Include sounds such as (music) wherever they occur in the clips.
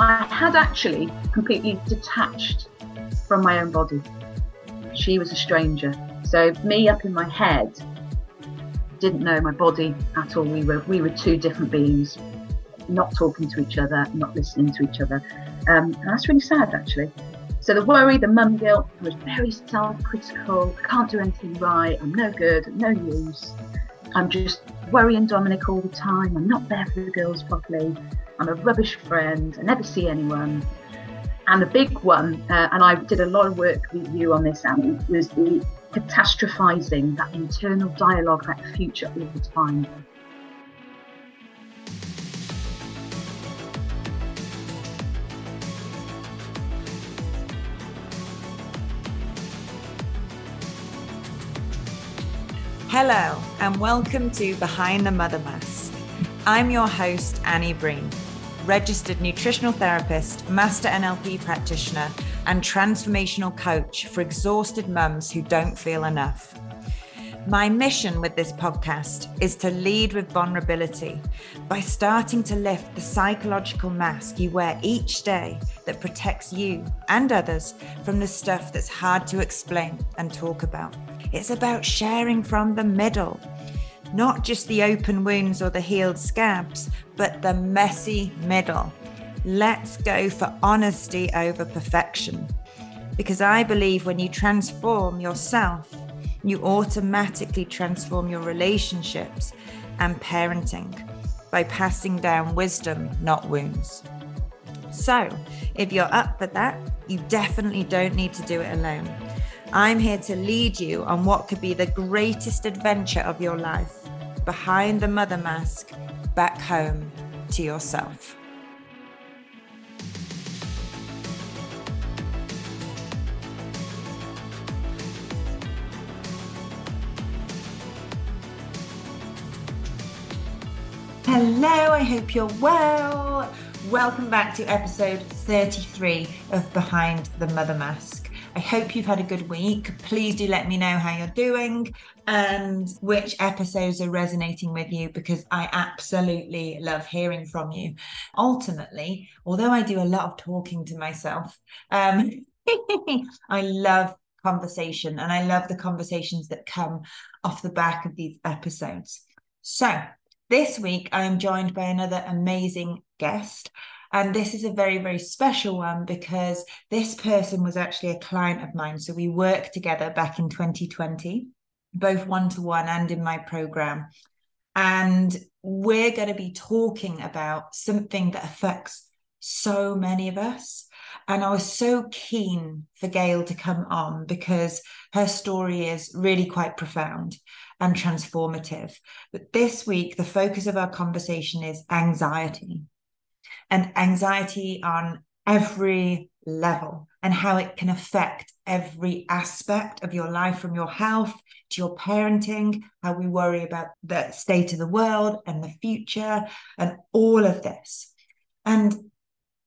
I had actually completely detached from my own body. She was a stranger. So me up in my head didn't know my body at all. We were we were two different beings, not talking to each other, not listening to each other. Um, and that's really sad actually. So the worry, the mum guilt, I was very self-critical. Can't do anything right. I'm no good, no use. I'm just worrying Dominic all the time. I'm not there for the girls properly. I'm a rubbish friend. I never see anyone. And the big one, uh, and I did a lot of work with you on this, Annie, was the catastrophizing, that internal dialogue that future all the time. Hello, and welcome to Behind the Mother Mask. I'm your host, Annie Breen, registered nutritional therapist, master NLP practitioner, and transformational coach for exhausted mums who don't feel enough. My mission with this podcast is to lead with vulnerability by starting to lift the psychological mask you wear each day that protects you and others from the stuff that's hard to explain and talk about. It's about sharing from the middle, not just the open wounds or the healed scabs, but the messy middle. Let's go for honesty over perfection. Because I believe when you transform yourself, you automatically transform your relationships and parenting by passing down wisdom, not wounds. So, if you're up for that, you definitely don't need to do it alone. I'm here to lead you on what could be the greatest adventure of your life behind the mother mask, back home to yourself. Hello, I hope you're well. Welcome back to episode 33 of Behind the Mother Mask. I hope you've had a good week. Please do let me know how you're doing and which episodes are resonating with you because I absolutely love hearing from you. Ultimately, although I do a lot of talking to myself, um, (laughs) I love conversation and I love the conversations that come off the back of these episodes. So, this week I am joined by another amazing guest. And this is a very, very special one because this person was actually a client of mine. So we worked together back in 2020, both one to one and in my program. And we're going to be talking about something that affects so many of us. And I was so keen for Gail to come on because her story is really quite profound and transformative. But this week, the focus of our conversation is anxiety and anxiety on every level and how it can affect every aspect of your life from your health to your parenting, how we worry about the state of the world and the future and all of this. And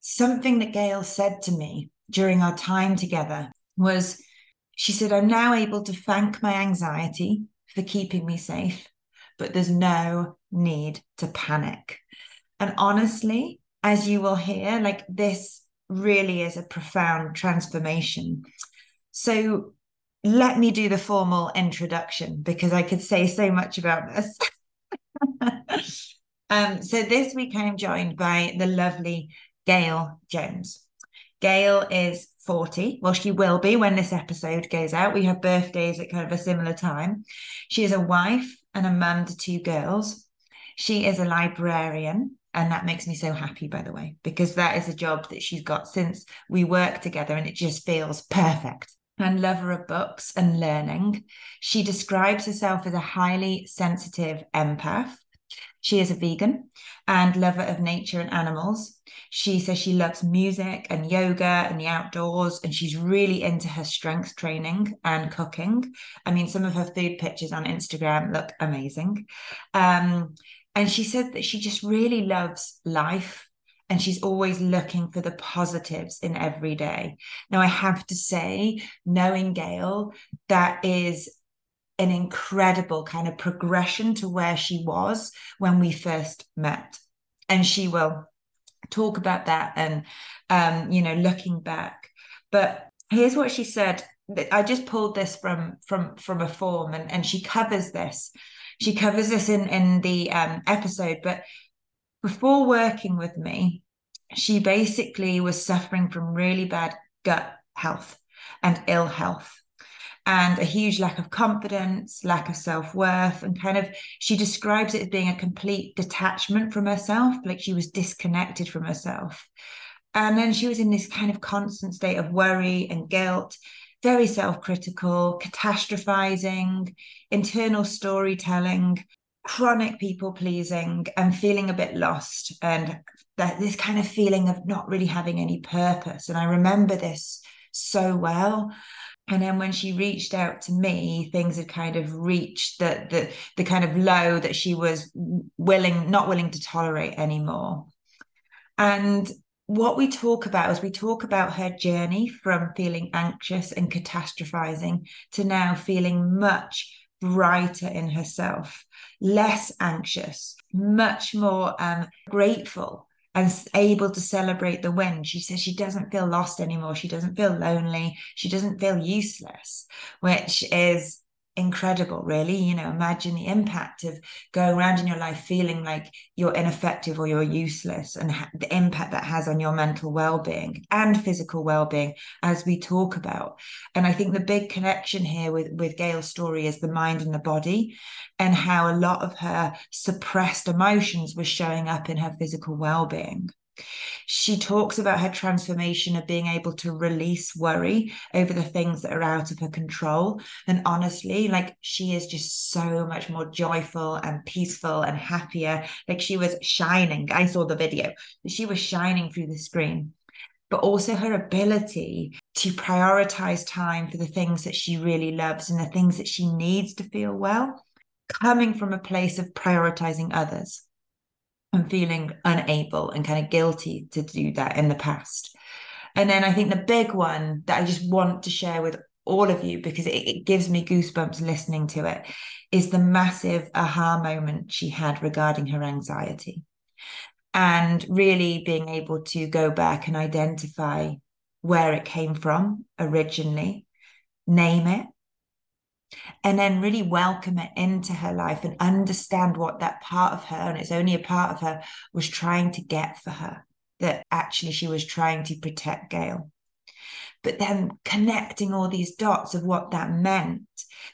something that Gail said to me during our time together was she said, I'm now able to thank my anxiety for keeping me safe, but there's no need to panic. And honestly, as you will hear, like this really is a profound transformation. So let me do the formal introduction because I could say so much about this. (laughs) um, so this week I am joined by the lovely Gail Jones. Gail is 40. Well, she will be when this episode goes out. We have birthdays at kind of a similar time. She is a wife and a mum to two girls. She is a librarian and that makes me so happy by the way because that is a job that she's got since we work together and it just feels perfect. And lover of books and learning. She describes herself as a highly sensitive empath. She is a vegan and lover of nature and animals. She says she loves music and yoga and the outdoors and she's really into her strength training and cooking. I mean some of her food pictures on instagram look amazing. Um, and she said that she just really loves life and she's always looking for the positives in every day. Now, I have to say, knowing Gail, that is an incredible kind of progression to where she was when we first met. And she will talk about that and um, you know, looking back. But here's what she said. I just pulled this from from from a form and, and she covers this. She covers this in, in the um, episode, but before working with me, she basically was suffering from really bad gut health and ill health and a huge lack of confidence, lack of self worth, and kind of she describes it as being a complete detachment from herself, like she was disconnected from herself. And then she was in this kind of constant state of worry and guilt, very self critical, catastrophizing, internal storytelling, chronic people pleasing, and feeling a bit lost. And that this kind of feeling of not really having any purpose. And I remember this so well and then when she reached out to me things had kind of reached the the the kind of low that she was willing not willing to tolerate anymore and what we talk about is we talk about her journey from feeling anxious and catastrophizing to now feeling much brighter in herself less anxious much more um, grateful and able to celebrate the win. She says she doesn't feel lost anymore. She doesn't feel lonely. She doesn't feel useless, which is incredible, really. You know, imagine the impact of going around in your life feeling like you're ineffective or you're useless and ha- the impact that has on your mental well being and physical well being, as we talk about. And I think the big connection here with, with Gail's story is the mind and the body and how a lot of her suppressed emotions were showing up in her physical well being. She talks about her transformation of being able to release worry over the things that are out of her control. And honestly, like she is just so much more joyful and peaceful and happier. Like she was shining. I saw the video, she was shining through the screen. But also her ability to prioritize time for the things that she really loves and the things that she needs to feel well, coming from a place of prioritizing others and feeling unable and kind of guilty to do that in the past. And then I think the big one that I just want to share with all of you because it, it, gives me goosebumps listening to it is the massive aha moment she had regarding her anxiety and really being able to go back and identify where it came from originally, name it, and then really welcome it into her life and understand what that part of her, and it's only a part of her, was trying to get for her, that actually she was trying to protect Gail. But then connecting all these dots of what that meant,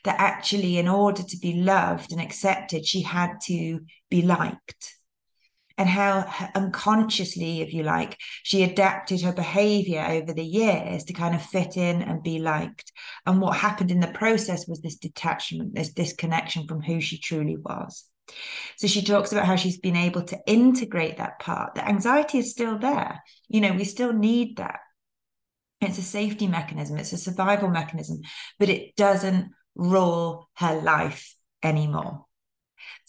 that actually, in order to be loved and accepted, she had to be liked and how unconsciously, if you like, she adapted her behavior over the years to kind of fit in and be liked. And what happened in the process was this detachment, this disconnection from who she truly was. So she talks about how she's been able to integrate that part. The anxiety is still there. You know, we still need that. It's a safety mechanism, it's a survival mechanism, but it doesn't rule her life anymore.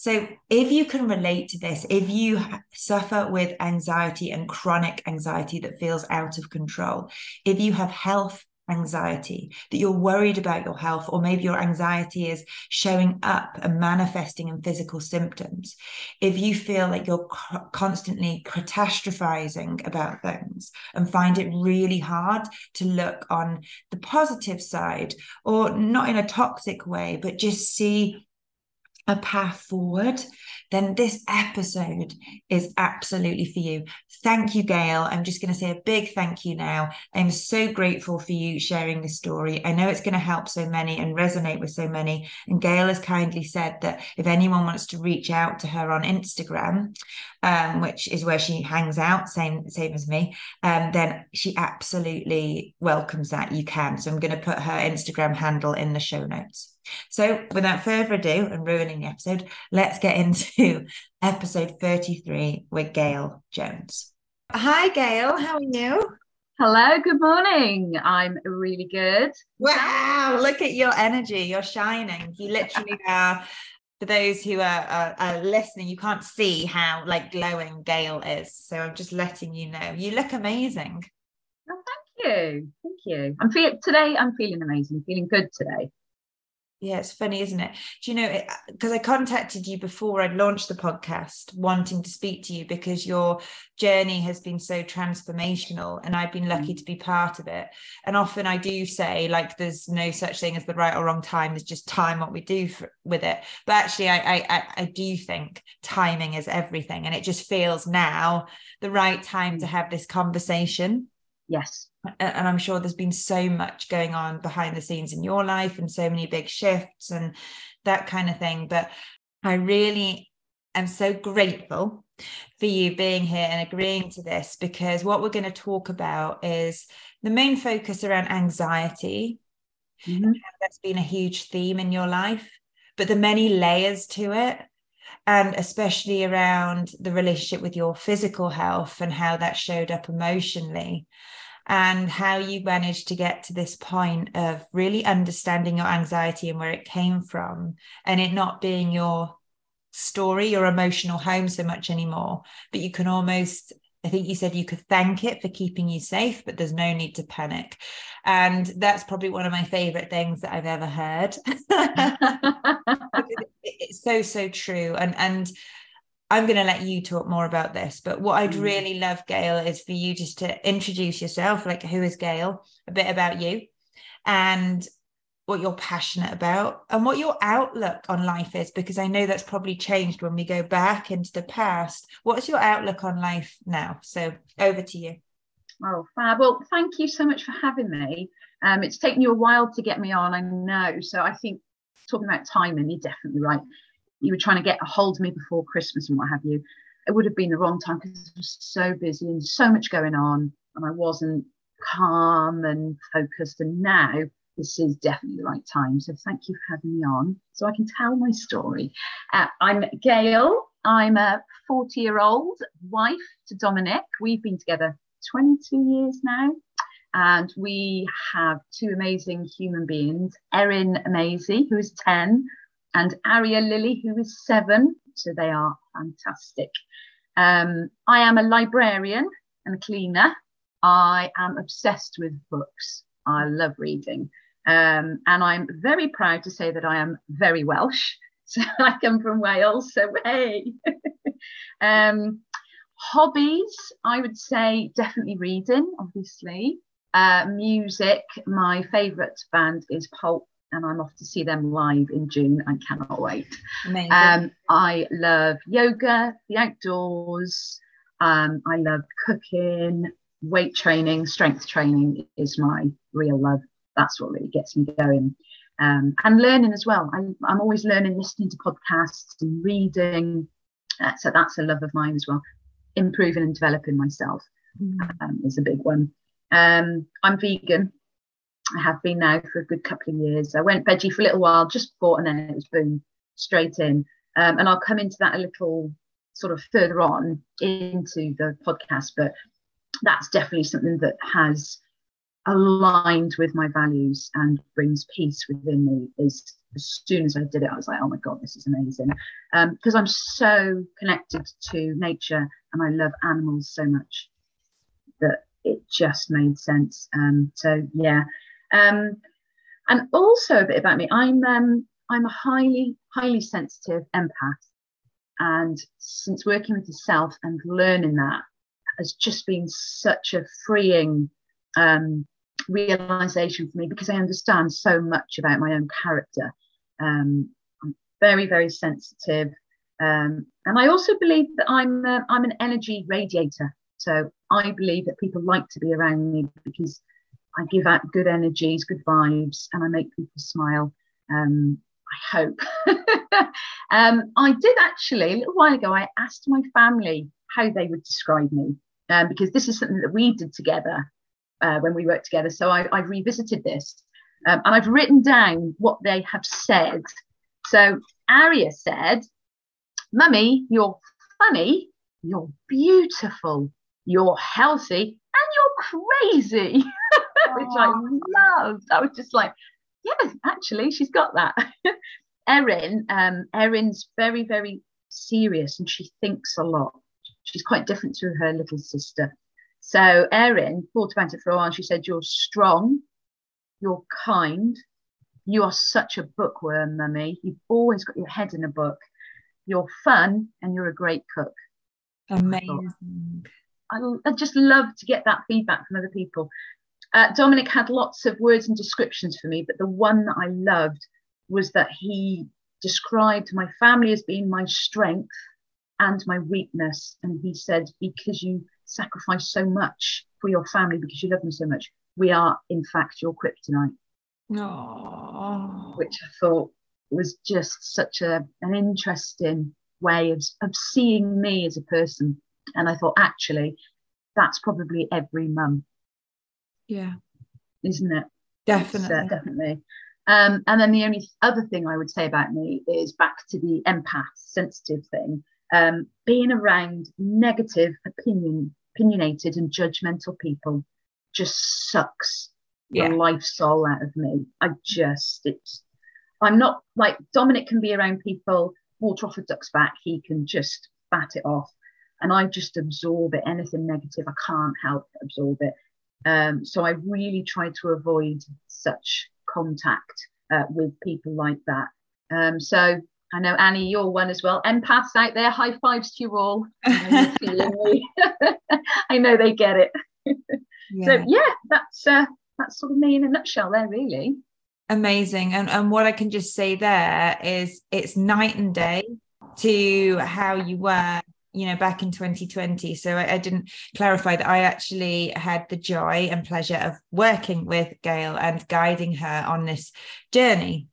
So, if you can relate to this, if you suffer with anxiety and chronic anxiety that feels out of control, if you have health anxiety, that you're worried about your health, or maybe your anxiety is showing up and manifesting in physical symptoms, if you feel like you're constantly catastrophizing about things and find it really hard to look on the positive side, or not in a toxic way, but just see a path forward, then this episode is absolutely for you. Thank you, Gail. I'm just going to say a big thank you now. I'm so grateful for you sharing this story. I know it's going to help so many and resonate with so many. And Gail has kindly said that if anyone wants to reach out to her on Instagram, um, which is where she hangs out, same same as me, um, then she absolutely welcomes that. You can. So I'm going to put her Instagram handle in the show notes. So, without further ado and ruining the episode, let's get into (laughs) episode 33 with Gail Jones. Hi, Gail. How are you? Hello, good morning. I'm really good. Wow, look at your energy. You're shining. You literally (laughs) are. For those who are, are, are, listening, you can't see how like glowing Gail is. So I'm just letting you know. You look amazing. Oh, thank you. Thank you. I'm feeling today. I'm feeling amazing. feeling good today. Yeah, it's funny, isn't it? Do you know, because I contacted you before I'd launched the podcast, wanting to speak to you because your journey has been so transformational and I've been lucky mm. to be part of it. And often I do say, like, there's no such thing as the right or wrong time, there's just time what we do for, with it. But actually, I, I, I do think timing is everything. And it just feels now the right time to mm. have this conversation. Yes and I'm sure there's been so much going on behind the scenes in your life and so many big shifts and that kind of thing. But I really am so grateful for you being here and agreeing to this because what we're going to talk about is the main focus around anxiety. Mm-hmm. That's been a huge theme in your life, but the many layers to it and especially around the relationship with your physical health and how that showed up emotionally and how you managed to get to this point of really understanding your anxiety and where it came from and it not being your story your emotional home so much anymore but you can almost I think you said you could thank it for keeping you safe, but there's no need to panic. And that's probably one of my favorite things that I've ever heard. (laughs) it's so, so true. And and I'm going to let you talk more about this, but what I'd mm. really love, Gail, is for you just to introduce yourself, like who is Gail, a bit about you, and what you're passionate about, and what your outlook on life is, because I know that's probably changed when we go back into the past. What's your outlook on life now? So over to you. Oh, fab. Well, thank you so much for having me. Um, it's taken you a while to get me on, I know. So I think talking about timing, you're definitely right you were trying to get a hold of me before Christmas and what have you, it would have been the wrong time because I was so busy and so much going on, and I wasn't calm and focused. And now this is definitely the right time. So thank you for having me on so I can tell my story. Uh, I'm Gail. I'm a 40 year old wife to Dominic. We've been together 22 years now. And we have two amazing human beings, Erin Maisie, who is 10, and Aria Lily, who is seven. So they are fantastic. Um, I am a librarian and a cleaner. I am obsessed with books. I love reading. Um, and I'm very proud to say that I am very Welsh. (laughs) So I come from Wales. So, hey. (laughs) um, hobbies, I would say definitely reading, obviously. Uh, music, my favourite band is Pulp and I'm off to see them live in June. I cannot wait. Amazing. Um, I love yoga, the outdoors. Um, I love cooking, weight training, strength training is my real love. That's what really gets me going. Um, and learning as well. I'm, I'm always learning, listening to podcasts and reading. Uh, so that's a love of mine as well. Improving and developing myself mm. um, is a big one. Um, I'm vegan, I have been now for a good couple of years. I went veggie for a little while just before, and then it was boom, straight in. Um, and I'll come into that a little sort of further on into the podcast, but that's definitely something that has aligned with my values and brings peace within me. Is as soon as I did it, I was like, oh my god, this is amazing, because um, I'm so connected to nature and I love animals so much that it just made sense. Um, so yeah, um, and also a bit about me, I'm um, I'm a highly highly sensitive empath, and since working with the self and learning that has just been such a freeing um, realization for me because I understand so much about my own character. Um, I'm very very sensitive, um, and I also believe that I'm uh, I'm an energy radiator. So I believe that people like to be around me because I give out good energies, good vibes, and I make people smile. Um, I hope. (laughs) um, I did actually a little while ago. I asked my family how they would describe me um, because this is something that we did together uh, when we worked together. So I, have revisited this um, and I've written down what they have said. So Aria said, "Mummy, you're funny, you're beautiful, you're healthy, and you're crazy." (laughs) which I loved. I was just like, yeah, actually, she's got that. (laughs) Erin, um, Erin's very, very serious and she thinks a lot. She's quite different to her little sister. So Erin thought about it for a while. She said, You're strong, you're kind, You are such a bookworm, mummy. You've always got your head in a book. You're fun and you're a great cook. Amazing. I, I just love to get that feedback from other people. Uh, Dominic had lots of words and descriptions for me, but the one that I loved was that he described my family as being my strength and my weakness. And he said, because you sacrifice so much for your family, because you love them so much, we are, in fact, your kryptonite. Oh. Which I thought was just such a, an interesting way of, of seeing me as a person. And I thought, actually, that's probably every mum. Yeah. Isn't it? Definitely. Uh, definitely. Um, and then the only other thing I would say about me is back to the empath sensitive thing. Um, being around negative, opinion, opinionated, and judgmental people just sucks yeah. the life soul out of me. I just, it's, I'm not like Dominic can be around people, water off a duck's back, he can just bat it off. And I just absorb it. Anything negative, I can't help absorb it. Um, so I really try to avoid such contact uh, with people like that. Um, so I know Annie, you're one as well. Empaths out there, high fives to you all. I know (laughs) (laughs) they get it. (laughs) yeah. So yeah, that's uh, that's sort of me in a nutshell there, really. Amazing. And and what I can just say there is it's night and day to how you were you know back in 2020 so I, I, didn't clarify that i actually had the joy and pleasure of working with gail and guiding her on this journey.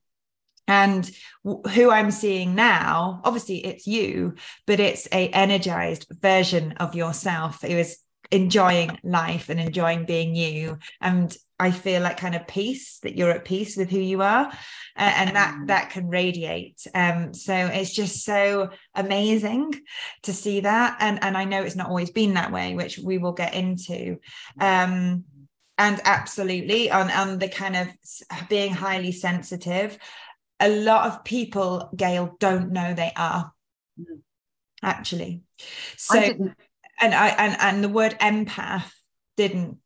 And who i'm seeing now obviously it's you but it's a energized version of yourself. Who is enjoying life and enjoying being you and I feel like kind of peace that you're at peace with who you are, uh, and that mm. that can radiate. Um, so it's just so amazing to see that, and and I know it's not always been that way, which we will get into. Um, and absolutely on on the kind of being highly sensitive, a lot of people, Gail, don't know they are mm. actually. So, and I and and the word empath didn't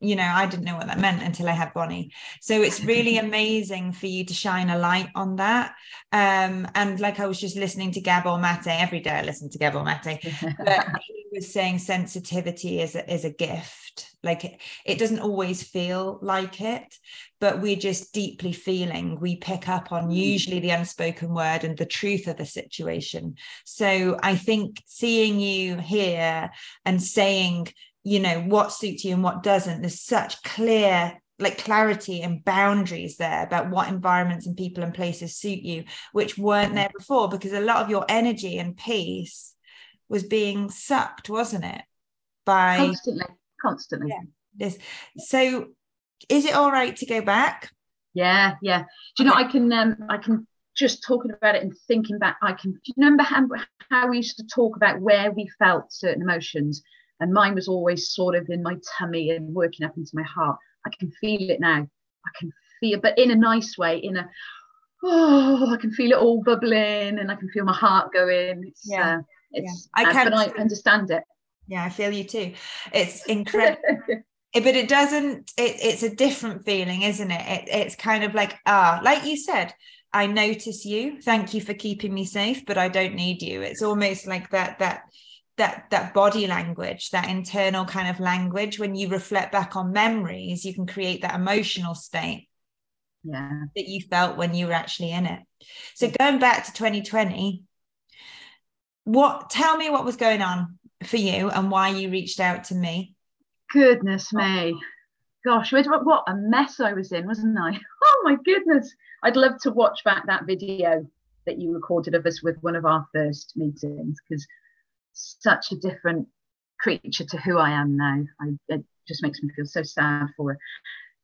you know, I didn't know what that meant until I had Bonnie. So it's really (laughs) amazing for you to shine a light on that. Um, and like I was just listening to Gabor Mate every day, I listen to Gabor Mate, but (laughs) was saying sensitivity is a, is a gift. Like it, it doesn't always feel like it, but we're just deeply feeling. We pick up on mm. usually the unspoken word and the truth of the situation. So I think seeing you here and saying, you know what suits you and what doesn't there's such clear like clarity and boundaries there about what environments and people and places suit you which weren't there before because a lot of your energy and peace was being sucked wasn't it? By constantly constantly. Yeah this. So is it all right to go back? Yeah yeah. Do you know i can um i can just talking about it and thinking back i can do you remember how, how we used to talk about where we felt certain emotions? And mine was always sort of in my tummy and working up into my heart. I can feel it now. I can feel, but in a nice way, in a oh, I can feel it all bubbling and I can feel my heart going. It's, yeah, uh, it's, yeah. I can, but I understand it. Yeah, I feel you too. It's (laughs) incredible. but it doesn't. It, it's a different feeling, isn't it? it? It's kind of like ah, like you said. I notice you. Thank you for keeping me safe, but I don't need you. It's almost like that. That that that body language that internal kind of language when you reflect back on memories you can create that emotional state yeah that you felt when you were actually in it so going back to 2020 what tell me what was going on for you and why you reached out to me goodness oh. me gosh what a mess i was in wasn't i (laughs) oh my goodness i'd love to watch back that video that you recorded of us with one of our first meetings because such a different creature to who I am now. I, it just makes me feel so sad for her.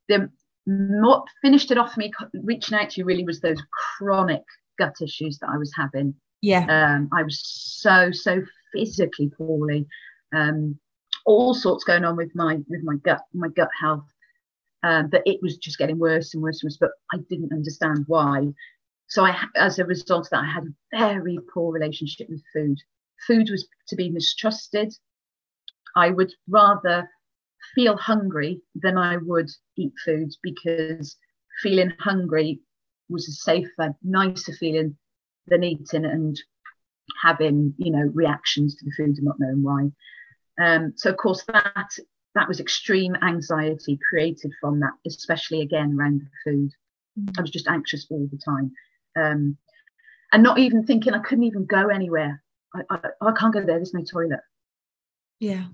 The what finished it off for me reaching out to you really was those chronic gut issues that I was having. Yeah. Um, I was so so physically poorly. Um, all sorts going on with my with my gut my gut health. Um, but it was just getting worse and worse and worse. But I didn't understand why. So I, as a result of that, I had a very poor relationship with food food was to be mistrusted. I would rather feel hungry than I would eat food because feeling hungry was a safer, nicer feeling than eating and having, you know, reactions to the food and not knowing why. Um, so of course that that was extreme anxiety created from that, especially again around the food. Mm. I was just anxious all the time. Um, and not even thinking I couldn't even go anywhere. I, I, I can't go there, there's no toilet. Yeah.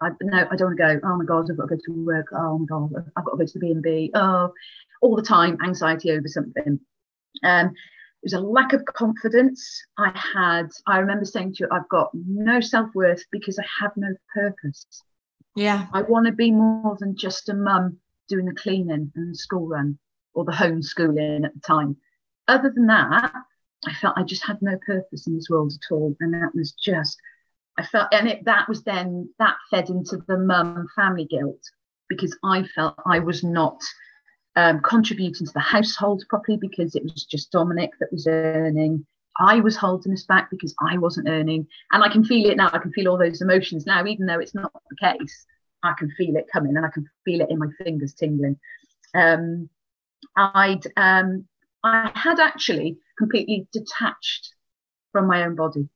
I, no, I don't want to go. Oh my God, I've got to go to work. Oh my God, I've got to go to the B&B. Oh, all the time, anxiety over something. Um, was a lack of confidence. I had, I remember saying to you, I've got no self worth because I have no purpose. Yeah. I want to be more than just a mum doing the cleaning and the school run or the homeschooling at the time. Other than that, I felt I just had no purpose in this world at all. And that was just, I felt, and it, that was then, that fed into the mum family guilt because I felt I was not um, contributing to the household properly because it was just Dominic that was earning. I was holding us back because I wasn't earning. And I can feel it now. I can feel all those emotions now, even though it's not the case. I can feel it coming and I can feel it in my fingers tingling. Um, I'd um, I had actually completely detached from my own body.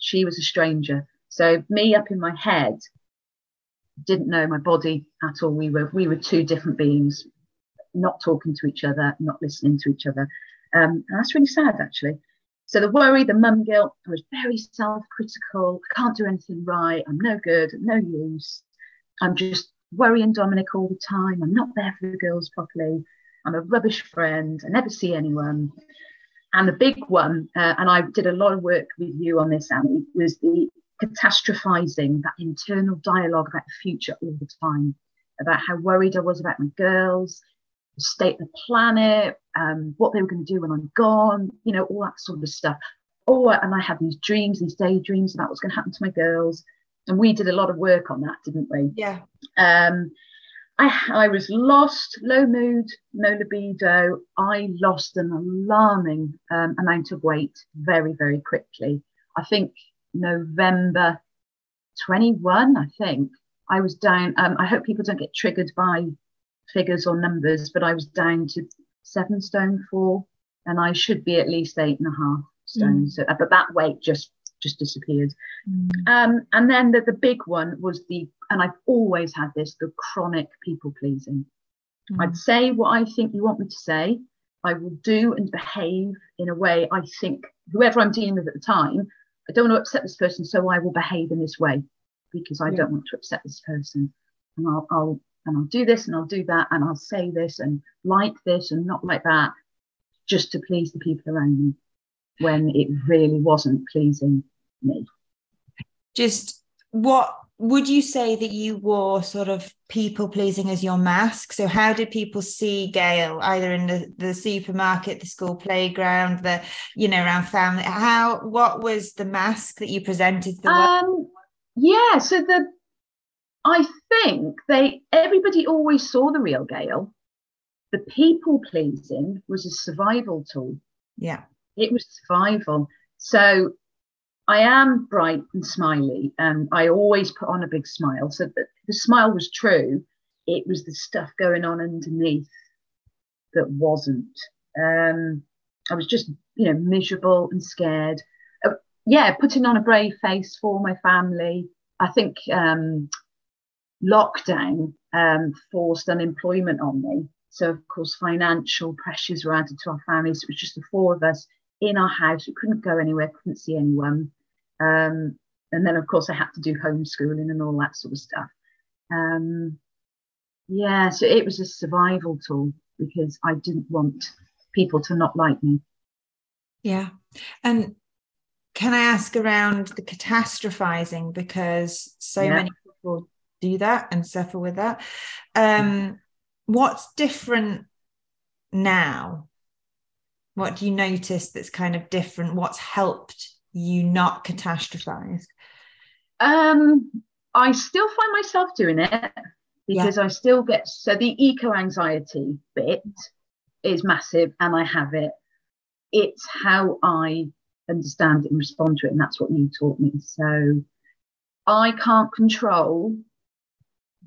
She was a stranger. So me up in my head didn't know my body at all. We were we were two different beings not talking to each other, not listening to each other. Um, and that's really sad, actually. So the worry, the mum guilt, I was very self-critical. I can't do anything right. I'm no good, no use. I'm just worrying Dominic all the time. I'm not there for the girls properly. I'm a rubbish friend. I never see anyone. And the big one, uh, and I did a lot of work with you on this, Annie, was the catastrophizing, that internal dialogue about the future all the time, about how worried I was about my girls, the state of the planet, um, what they were going to do when I'm gone, you know, all that sort of stuff. Oh, and I had these dreams, these daydreams about what's going to happen to my girls. And we did a lot of work on that, didn't we? Yeah. Um, I, I was lost, low mood, no libido. I lost an alarming um, amount of weight very, very quickly. I think November 21, I think. I was down. Um, I hope people don't get triggered by figures or numbers, but I was down to seven stone four, and I should be at least eight and a half stone. Mm. So, uh, but that weight just just disappeared. Mm. Um, and then the, the big one was the, and I've always had this, the chronic people pleasing. Mm. I'd say what I think you want me to say. I will do and behave in a way I think whoever I'm dealing with at the time, I don't want to upset this person, so I will behave in this way because I yeah. don't want to upset this person. And I'll, I'll and I'll do this and I'll do that and I'll say this and like this and not like that just to please the people around me when it really wasn't pleasing me. Just what would you say that you wore sort of people pleasing as your mask? So how did people see Gail either in the, the supermarket, the school playground, the you know around family? How what was the mask that you presented the um, Yeah, so the I think they everybody always saw the real Gail. The people pleasing was a survival tool. Yeah. It was survival. So I am bright and smiley, and I always put on a big smile. So the, the smile was true. It was the stuff going on underneath that wasn't. Um, I was just, you know, miserable and scared. Uh, yeah, putting on a brave face for my family. I think um, lockdown um, forced unemployment on me. So, of course, financial pressures were added to our families. It was just the four of us in our house. We couldn't go anywhere, couldn't see anyone. Um, and then, of course, I had to do homeschooling and all that sort of stuff. Um, yeah, so it was a survival tool because I didn't want people to not like me. Yeah. And can I ask around the catastrophizing? Because so yeah. many people do that and suffer with that. Um, what's different now? What do you notice that's kind of different? What's helped you not catastrophize? Um, I still find myself doing it because yeah. I still get so the eco anxiety bit is massive and I have it. It's how I understand it and respond to it, and that's what you taught me. So I can't control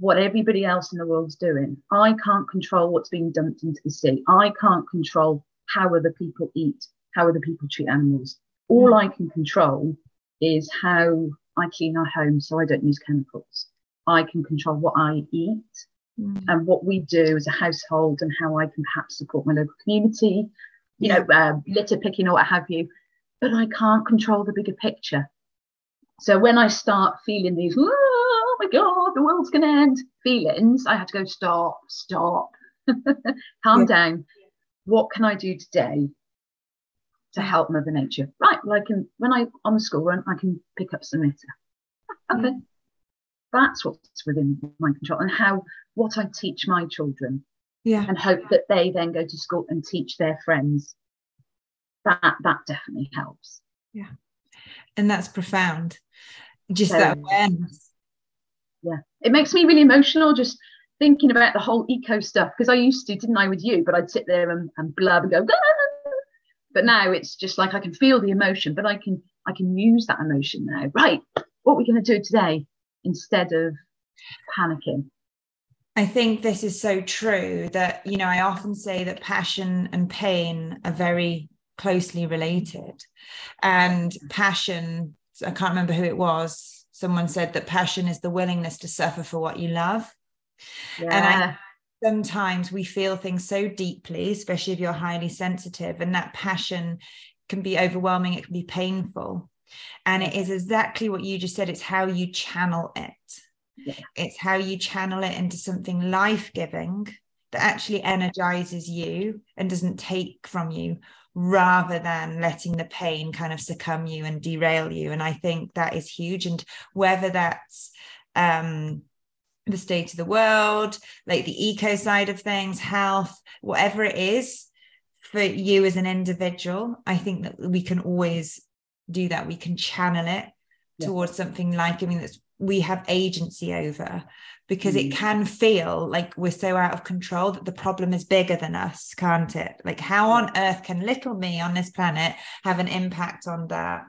what everybody else in the world's doing. I can't control what's being dumped into the sea. I can't control how other people eat, how other people treat animals. All I can control is how I clean our home so I don't use chemicals. I can control what I eat mm. and what we do as a household and how I can perhaps support my local community, you yeah. know, uh, litter picking or what have you. But I can't control the bigger picture. So when I start feeling these, my God, the world's going to end feelings, I have to go, stop, stop, (laughs) calm yeah. down. What can I do today to help Mother Nature. Right, well, I can when I on the school run, I can pick up some litter. Okay, mm. (laughs) that's what's within my control, and how what I teach my children. Yeah, and hope that they then go to school and teach their friends. That that definitely helps. Yeah, and that's profound. Just so, that awareness. Yeah, it makes me really emotional just thinking about the whole eco stuff because I used to, didn't I, with you? But I'd sit there and, and blub and go, but now it's just like I can feel the emotion, but I can I can use that emotion now. Right, what are we going to do today instead of panicking? I think this is so true that you know I often say that passion and pain are very closely related, and passion. I can't remember who it was. Someone said that passion is the willingness to suffer for what you love. Yeah. And I sometimes we feel things so deeply, especially if you're highly sensitive, and that passion can be overwhelming, it can be painful. And it is exactly what you just said it's how you channel it. Yeah. It's how you channel it into something life giving that actually energizes you and doesn't take from you rather than letting the pain kind of succumb you and derail you. And I think that is huge. And whether that's um, the state of the world, like the eco side of things, health, whatever it is for you as an individual, I think that we can always do that. We can channel it yeah. towards something like, I mean, that's we have agency over because mm. it can feel like we're so out of control that the problem is bigger than us, can't it? Like, how on earth can little me on this planet have an impact on that?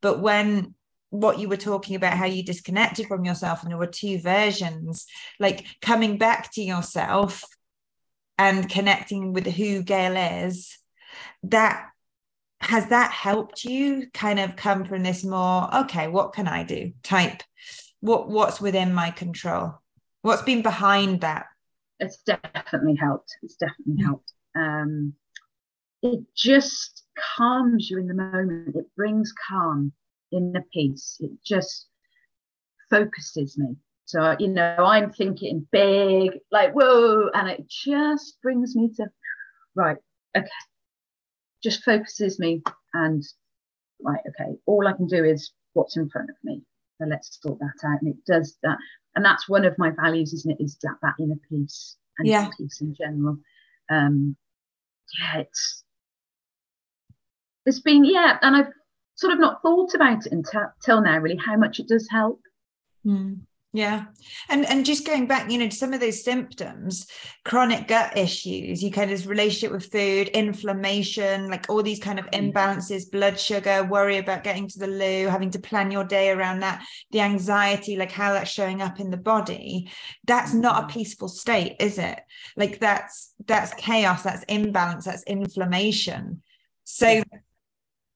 But when what you were talking about how you disconnected from yourself and there were two versions like coming back to yourself and connecting with who gail is that has that helped you kind of come from this more okay what can i do type what what's within my control what's been behind that it's definitely helped it's definitely mm-hmm. helped um it just calms you in the moment it brings calm in the peace. It just focuses me. So, you know, I'm thinking big, like, whoa, and it just brings me to, right, okay, just focuses me. And, right, okay, all I can do is what's in front of me. So let's sort that out. And it does that. And that's one of my values, isn't it? Is that, that inner peace and yeah. peace in general. Um, yeah, it's, it's been, yeah, and I've sort of not thought about it until now, really, how much it does help. Mm. Yeah. And and just going back, you know, to some of those symptoms, chronic gut issues, you kind of relationship with food, inflammation, like all these kind of hmm. imbalances, blood sugar, worry about getting to the loo, having to plan your day around that, the anxiety, like how that's showing up in the body. That's not a hmm. peaceful state, is it? Like that's that's chaos, that's imbalance, that's inflammation. So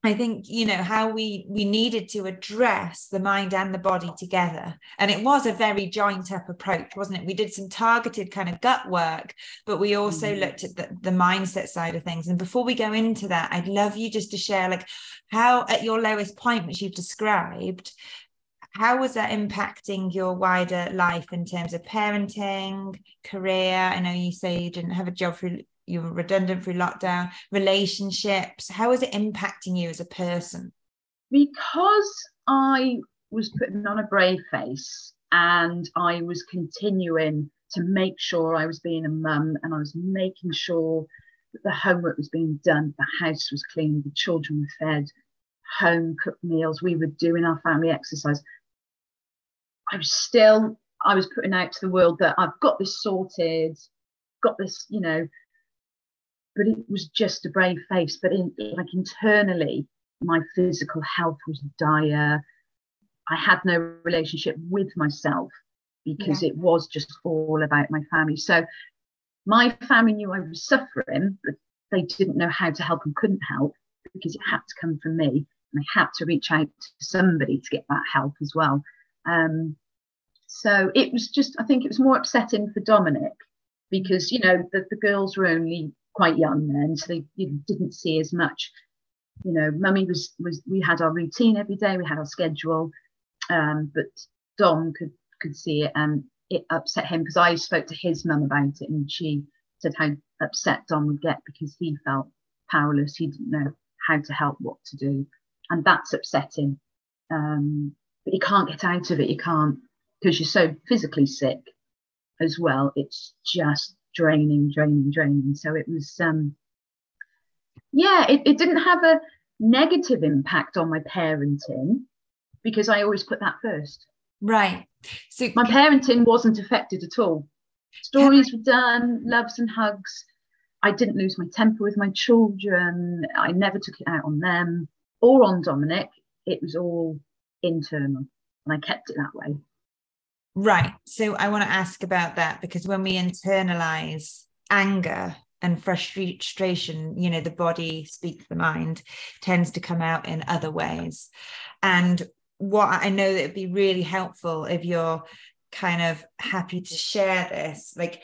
I think you know how we we needed to address the mind and the body together, and it was a very joint up approach, wasn't it? We did some targeted kind of gut work, but we also mm-hmm. looked at the, the mindset side of things. And before we go into that, I'd love you just to share like how at your lowest point, which you've described, how was that impacting your wider life in terms of parenting, career? I know you say you didn't have a job for you were redundant through lockdown, relationships. How is it impacting you as a person? Because I was putting on a brave face and I was continuing to make sure I was being a mum and I was making sure that the homework was being done, the house was clean, the children were fed, home cooked meals, we were doing our family exercise. I was still, I was putting out to the world that I've got this sorted, got this, you know, but it was just a brave face. But in like internally, my physical health was dire. I had no relationship with myself. because yeah. it was just all about my family. So my family knew I was suffering, but they didn't know how to help and couldn't help because it had to come from me. And I had to reach out to somebody to get that help as well. Um, so it was just, I think it was more upsetting for Dominic because, you know, the, the girls were only quite young then, so they you know, didn't see as much. You know, mummy was, was, we had our routine every day, we had our schedule, um, but Dom could, could see it and it upset him because I spoke to his mum about it and she said how upset Dom would get because he felt powerless. He didn't know how to help, what to do. And that's upsetting. Um, but you can't get out of it. You can't because you're so physically sick as well. It's just draining, draining, draining. So it was, um, yeah, it, it didn't have a negative impact on my parenting because I always put that first. Right. So my parenting wasn't affected at all. Stories were done, loves and hugs. I didn't lose my temper with my children. I never took it out on them or on Dominic. It was all internal, and I kept it that way. Right. So I want to ask about that because when we internalize anger and frustration, you know, the body speaks the mind, tends to come out in other ways. And what I know that it'd be really helpful if you're kind of happy to share this, like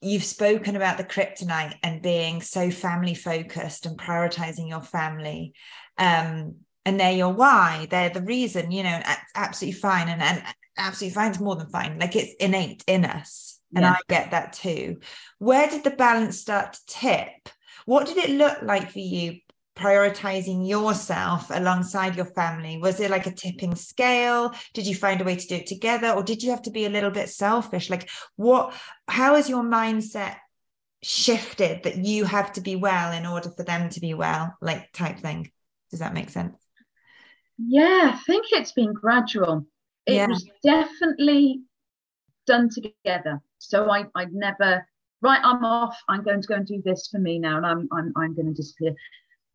you've spoken about the kryptonite and being so family focused and prioritizing your family. Um, and they're your why, they're the reason, you know, absolutely fine. And, and absolutely fine. It's more than fine. Like it's innate in us. And yeah. I get that too. Where did the balance start to tip? What did it look like for you prioritizing yourself alongside your family? Was it like a tipping scale? Did you find a way to do it together? Or did you have to be a little bit selfish? Like, what, how has your mindset shifted that you have to be well in order for them to be well, like type thing? Does that make sense? Yeah, I think it's been gradual it yeah. was definitely done together. So I, I'd never, right, I'm off, I'm going to go and do this for me now, and I'm, I'm, I'm going to disappear.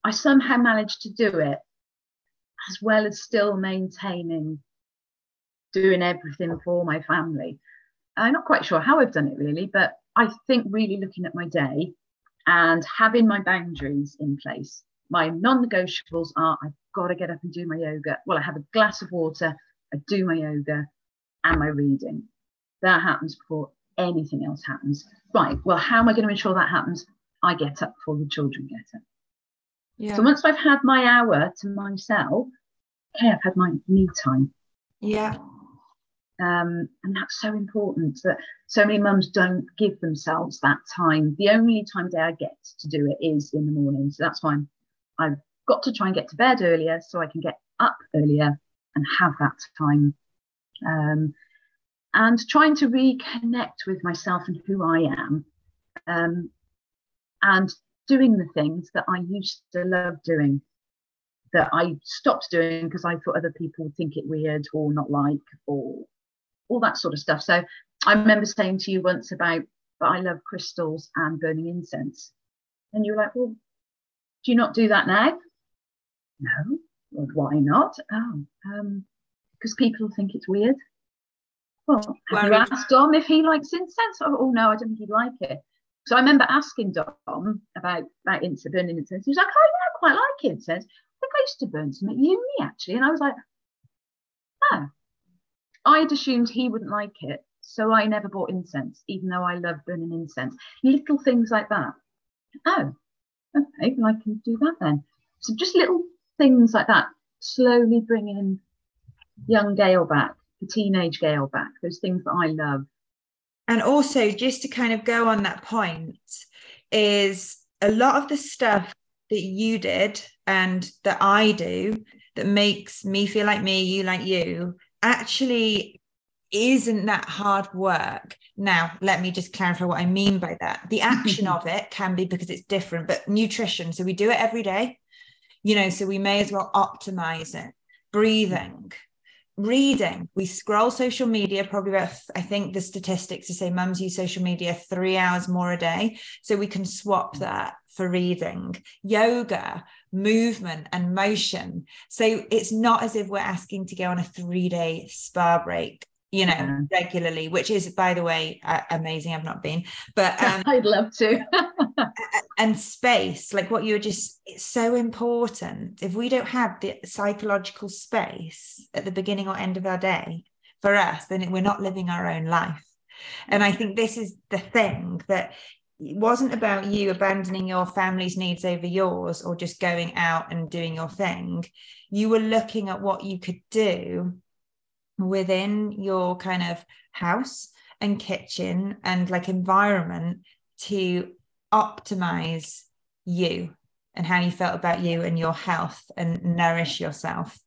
I somehow managed to do it as well as still maintaining doing everything for my family. I'm not quite sure how I've done it really, but I think really looking at my day and having my boundaries in place. My non negotiables are I've got to get up and do my yoga. Well, I have a glass of water I do my yoga and my reading. That happens before anything else happens. Right. Well, how am I going to ensure that happens? I get up before the children get up. Yeah. So once I've had my hour to myself, okay, I've had my me time. Yeah. Um, and that's so important that so many mums don't give themselves that time. The only time they get to do it is in the morning. So that's why I've got to try and get to bed earlier so I can get up earlier and have that time. Um, and trying to reconnect with myself and who I am, um, and doing the things that I used to love doing that I stopped doing because I thought other people would think it weird or not like or all that sort of stuff. So I remember saying to you once about, but I love crystals and burning incense. And you were like, well, do you not do that now? No. Well, why not? Oh, because um, people think it's weird. Well, have you asked Dom if he likes incense? Oh, oh, no, I don't think he'd like it. So I remember asking Dom about, about incense, burning incense. He was like, oh, yeah, I quite like incense. I think I used to burn some at uni, actually. And I was like, oh. I'd assumed he wouldn't like it. So I never bought incense, even though I love burning incense. Little things like that. Oh, okay, well, I can do that then. So just little things like that, slowly bringing young Gail back, the teenage Gail back, those things that I love. And also, just to kind of go on that point, is a lot of the stuff that you did and that I do that makes me feel like me, you like you, actually isn't that hard work. Now, let me just clarify what I mean by that. The action (laughs) of it can be because it's different, but nutrition. So we do it every day you know so we may as well optimize it. Breathing. Reading. We scroll social media probably about i think the statistics to say mums use social media three hours more a day. So we can swap that for reading. Yoga movement and motion. So it's not as if we're asking to go on a three day spa break you know yeah. regularly which is by the way uh, amazing i've not been but (laughs) um, i'd love to. (laughs) and space like what you were just it's so important. If we don't have the psychological space at the beginning or end of our day for us then we're not living our own life. And i think this is the thing that it wasn't about you abandoning your family's needs over yours or just going out and doing your thing. You were looking at what you could do within your kind of house and kitchen and like environment to optimize you and how you felt about you and your health and nourish yourself.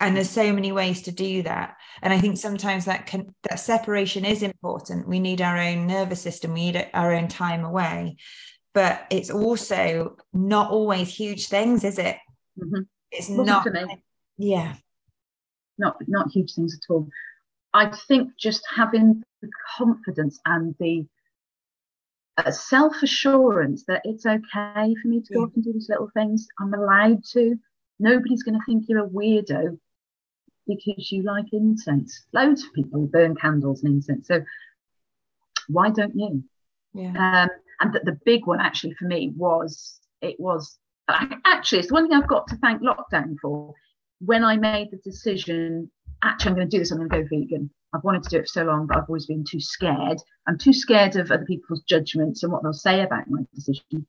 And there's so many ways to do that. And i think sometimes that can that separation is important. We need our own nervous system. We need our own time away. But it's also not always huge things is it? Mm-hmm. it's not yeah not not huge things at all. I think just having the confidence and the uh, self assurance that it's okay for me to go off and do these little things. I'm allowed to. Nobody's going to think you're a weirdo because you like incense. Loads of people burn candles and incense. So why don't you? Yeah. Um, and the, the big one actually for me was it was actually it's the one thing I've got to thank lockdown for when I made the decision, actually, I'm going to do this, I'm going to go vegan. I've wanted to do it for so long, but I've always been too scared. I'm too scared of other people's judgments and what they'll say about my decision.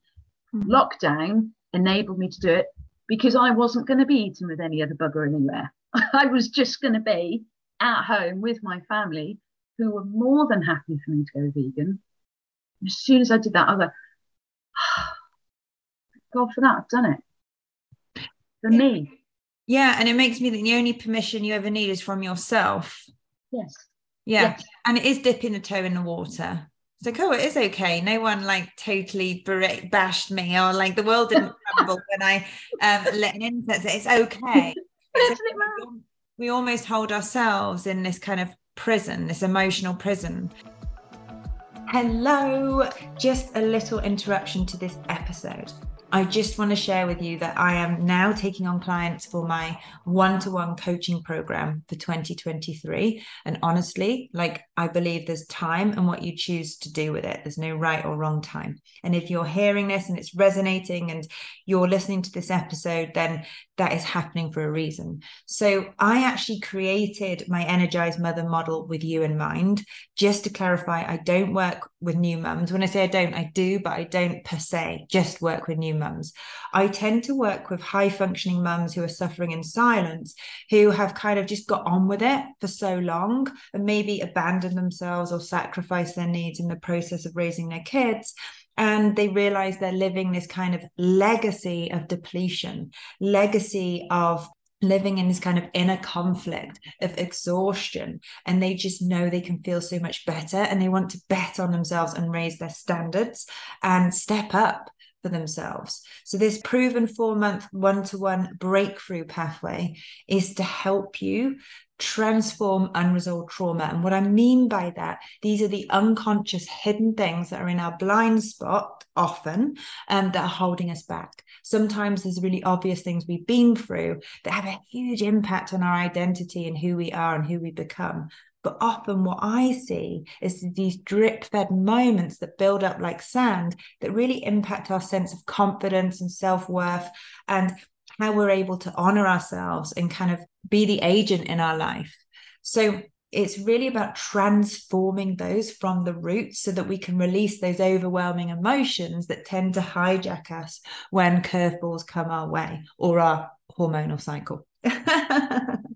Mm-hmm. Lockdown enabled me to do it because I wasn't going to be eating with any other bugger anywhere. (laughs) I was just going to be at home with my family who were more than happy for me to go vegan. As soon as I did that, I was like, oh, (sighs) God for that, I've done it. For me. Yeah, and it makes me think the only permission you ever need is from yourself. Yes. Yeah. Yes. And it is dipping the toe in the water. It's like, oh, it is okay. No one like totally bashed me or like the world didn't (laughs) crumble when I um, let an incense. It's okay. (laughs) It's we almost hold ourselves in this kind of prison, this emotional prison. Hello, just a little interruption to this episode. I just want to share with you that I am now taking on clients for my one to one coaching program for 2023. And honestly, like I believe there's time and what you choose to do with it. There's no right or wrong time. And if you're hearing this and it's resonating and you're listening to this episode, then that is happening for a reason. So I actually created my energized mother model with you in mind. Just to clarify, I don't work with new mums. When I say I don't, I do, but I don't per se just work with new mums. I tend to work with high functioning mums who are suffering in silence, who have kind of just got on with it for so long and maybe abandoned themselves or sacrificed their needs in the process of raising their kids and they realize they're living this kind of legacy of depletion legacy of living in this kind of inner conflict of exhaustion and they just know they can feel so much better and they want to bet on themselves and raise their standards and step up for themselves. So, this proven four month one to one breakthrough pathway is to help you transform unresolved trauma. And what I mean by that, these are the unconscious hidden things that are in our blind spot often um, that are holding us back. Sometimes there's really obvious things we've been through that have a huge impact on our identity and who we are and who we become. But often, what I see is these drip fed moments that build up like sand that really impact our sense of confidence and self worth and how we're able to honor ourselves and kind of be the agent in our life. So, it's really about transforming those from the roots so that we can release those overwhelming emotions that tend to hijack us when curveballs come our way or our hormonal cycle. (laughs)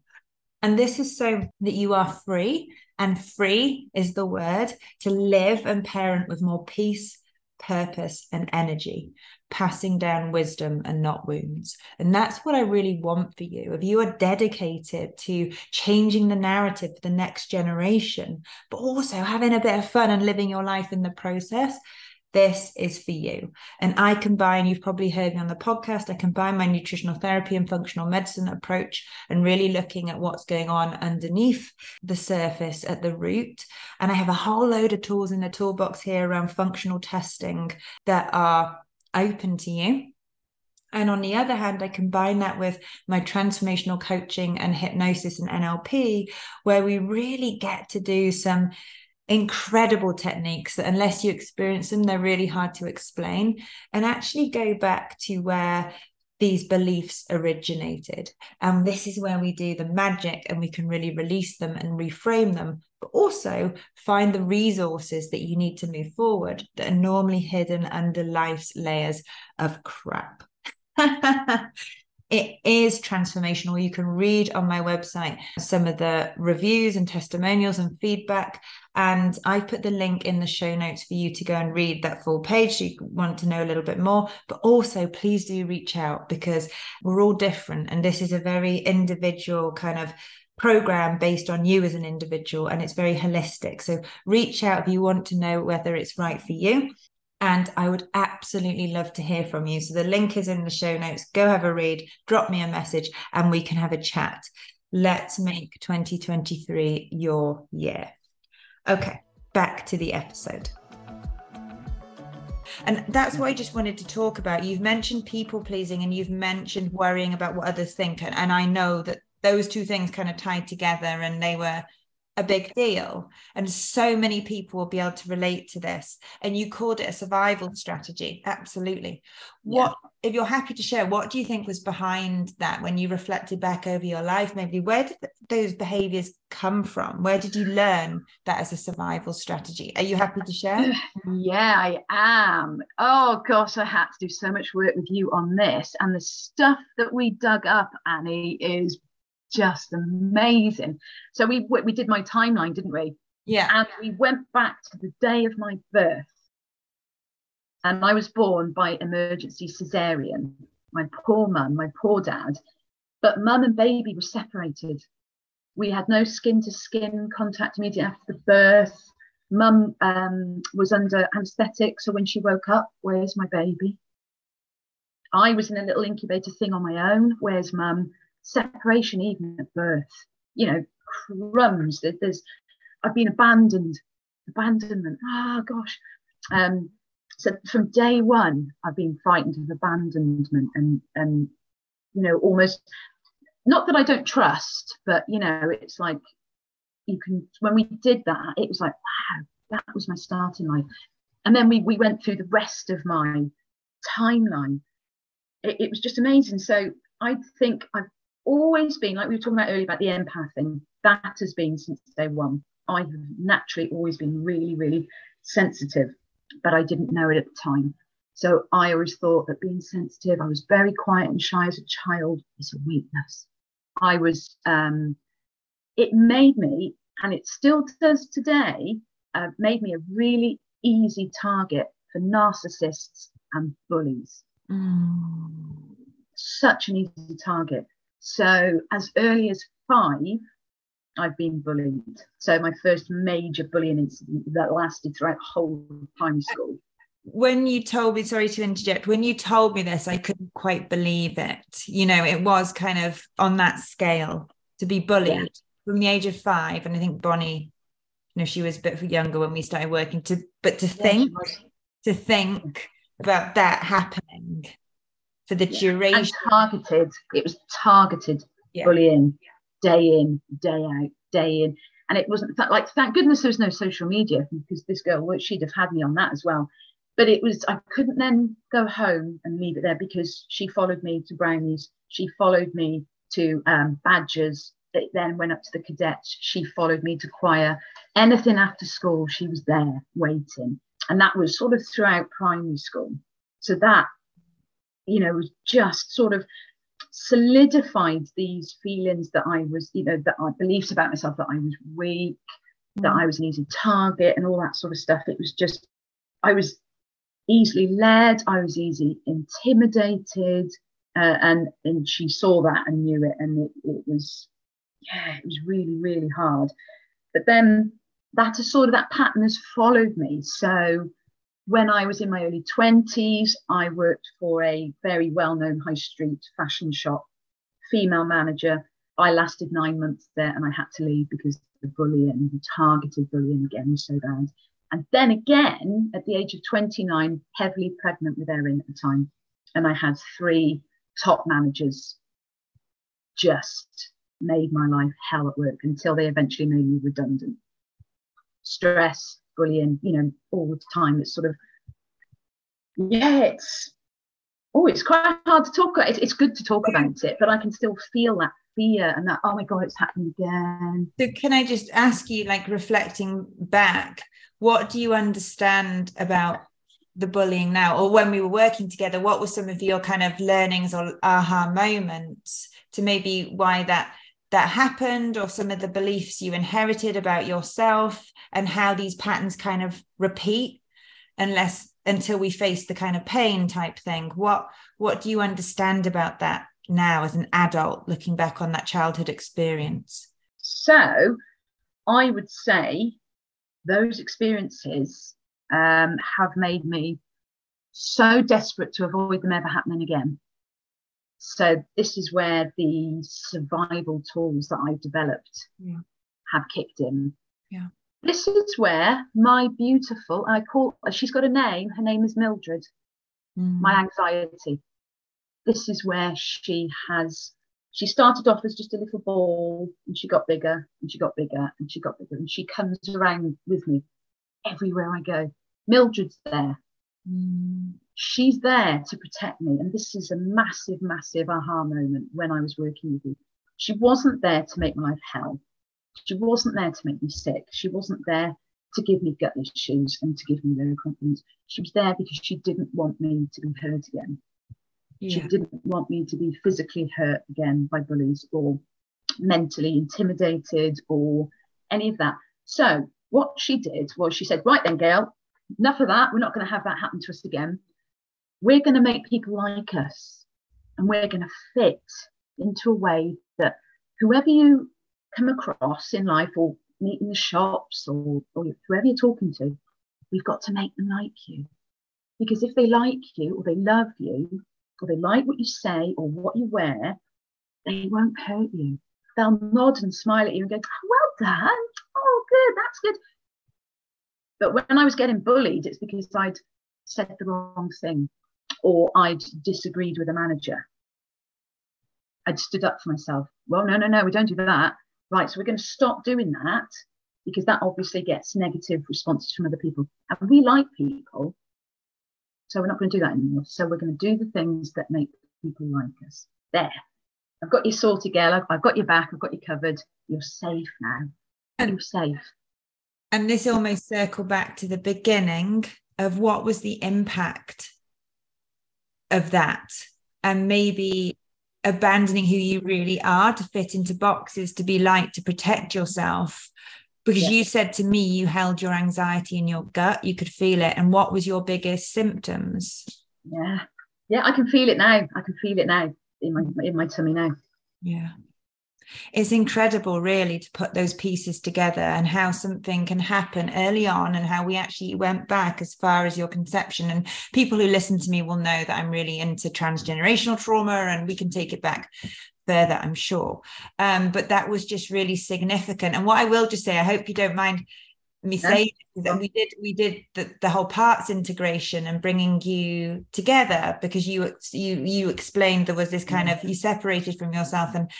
And this is so that you are free, and free is the word to live and parent with more peace, purpose, and energy, passing down wisdom and not wounds. And that's what I really want for you. If you are dedicated to changing the narrative for the next generation, but also having a bit of fun and living your life in the process, this is for you. And I combine, you've probably heard me on the podcast, I combine my nutritional therapy and functional medicine approach and really looking at what's going on underneath the surface at the root. And I have a whole load of tools in the toolbox here around functional testing that are open to you And on the other hand, I combine that with my transformational coaching and hypnosis and NLP, where we really get to do some incredible techniques that, unless you experience them, they're really hard to explain. And actually go back to where these beliefs originated. And this is where we do the magic and we can really release them and reframe them, but also find the resources that you need to move forward that are normally hidden under life's layers of crap. (laughs) it is transformational. You can read on my website some of the reviews and testimonials and feedback. And I put the link in the show notes for you to go and read that full page. You want to know a little bit more. But also, please do reach out because we're all different. And this is a very individual kind of program based on you as an individual and it's very holistic. So reach out if you want to know whether it's right for you. And I would absolutely love to hear from you. So the link is in the show notes. Go have a read, drop me a message, and we can have a chat. Let's make 2023 your year. Okay, back to the episode. And that's what I just wanted to talk about. You've mentioned people pleasing and you've mentioned worrying about what others think. And, and I know that those two things kind of tied together and they were a big deal. And so many people will be able to relate to this. And you called it a survival strategy. Absolutely. Yeah. What, if you're happy to share, what do you think was behind that when you reflected back over your life? Maybe where did those behaviors come from? Where did you learn that as a survival strategy? Are you happy to share? (sighs) Yeah, I am. Oh gosh, I had to do so much work with you on this. And the stuff that we dug up, Annie, is just amazing. So we we did my timeline, didn't we? Yeah. And we went back to the day of my birth. And I was born by emergency cesarean. My poor mum, my poor dad. But mum and baby were separated. We had no skin to skin contact immediately after the birth. Mum um, was under anaesthetic. So when she woke up, where's my baby? I was in a little incubator thing on my own. Where's mum? Separation even at birth you know crumbs. There's i've been abandoned abandonment. Ah oh, gosh. Um so from day one i've been frightened of abandonment and and you know almost not that i don't trust but you know it's like you can when we did that it was like wow that was my start in life and then we we went through the rest of my timeline. It, it was just amazing. So i think i've always been, like we were talking about earlier about the empath thing, that has been since day one. I have naturally always been really, really sensitive, but I didn't know it at the time. So I always thought that being sensitive, I was very quiet and shy as a child, is a weakness. I was, um, it made me, and it still does today, uh, made me a really easy target for narcissists and bullies. Mm. Such an easy target. So as early as five, I've been bullied. So my first major bullying incident that lasted throughout whole primary school. When you told me, sorry to interject, when you told me this, I couldn't quite believe it. You know, it was kind of on that scale to be bullied yeah. from the age of five. And I think Bonnie, you know, she was a bit younger when we started working to, but to yeah, think, to think about that happening for the duration. And targeted. It was targeted yeah. bullying, day in, day out, day in. And it wasn't like, thank goodness there was no social media because this girl, well, she'd have had me on that as well. But it was, I couldn't then go home and leave it there because she followed me to Brownies. She followed me to um, Badgers. It then went up to the cadets. She followed me to choir. Anything after school, she was there waiting. And that was sort of throughout primary school. So that you know, just sort of solidified these feelings that I was, you know, that I beliefs about myself that I was weak, mm. that I was an easy target, and all that sort of stuff. It was just, I was easily led, I was easily intimidated, uh, and and she saw that and knew it, and it, it was, yeah, it was really really hard. But then that is sort of that pattern has followed me. So when I was in my early 20s, I worked for a very well known high street fashion shop, female manager. I lasted nine months there and I had to leave because the bullying, the targeted bullying again was so bad. And then again, at the age of 29, heavily pregnant with Erin at the time. and I had three top managers just made my life hell at work until they eventually made me redundant. Stress, bullying, you know, all the time. It's sort of, yeah, it's, oh, it's quite hard to talk about. It's, it's good to talk about it, but I can still feel that fear and that, oh my God, it's happening again. So, can I just ask you, like reflecting back, what do you understand about the bullying now or when we were working together what were some of your kind of learnings or aha moments to maybe why that that happened or some of the beliefs you inherited about yourself and how these patterns kind of repeat unless until we face the kind of pain type thing. What what do you understand about that now as an adult looking back on that childhood experience? So i would say those experiences um, have made me so desperate to avoid them ever happening again so this is where the survival tools that I've developed yeah. have kicked in. Yeah. This is where my beautiful, I call she's got a name, her name is Mildred, mm. my anxiety. This is where she has she started off as just a little ball and she got bigger and she got bigger and she got bigger and she comes around with me everywhere I go. Mildred's there. Mm she's there to protect me. And this is a massive, massive aha moment when I was working with you. She wasn't there to make my life hell. She wasn't there to make me sick. She wasn't there to give me gut issues and to give me low confidence. She was there because she didn't want me to be hurt again. Yeah. She didn't want me to be physically hurt again by bullies or mentally intimidated or any of that. So what she did was she said, right then, Gail, enough of that. We're not going to have that happen to us again we're going to make people like us and we're going to fit into a way that whoever you come across in life or meet in the shops or, or whoever you're talking to, you've got to make them like you. Because if they like you or they love you or they like what you say or what you wear, they won't hurt you. They'll nod and smile at you and go, oh, well done. Oh, good, that's good. But when I was getting bullied, it's because I'd said the wrong thing or I'd disagreed with a manager. I'd stood up for myself. Well, no, no, no, we don't do that. Right, so we're going to stop doing that because that obviously gets negative responses from other people. And we like people, so we're not going to do that anymore. So we're going to do the things that make people like us. There. I've got you sorted, girl. I've, got your back. I've got you covered. You're safe now. And you're safe. And this almost circle back to the beginning of what was the impact of that and maybe abandoning who you really are to fit into boxes to be liked to protect yourself. Because yeah. you said to me you held your anxiety in your gut. You could feel it. And what was your biggest symptoms? Yeah. Yeah i can feel it now. I can feel it now in my in my tummy now. Yeah it's incredible really to put those pieces together and how something can happen early on and how we actually went back as far as your conception. And people who listen to me will know that i'm really into transgenerational trauma and we can take it back further i'm sure. Um, but that was just really significant. And what i will just say i hope you don't mind me saying that we did we did the, the whole parts integration and bringing you together because you you you explained there was this kind of you separated from yourself and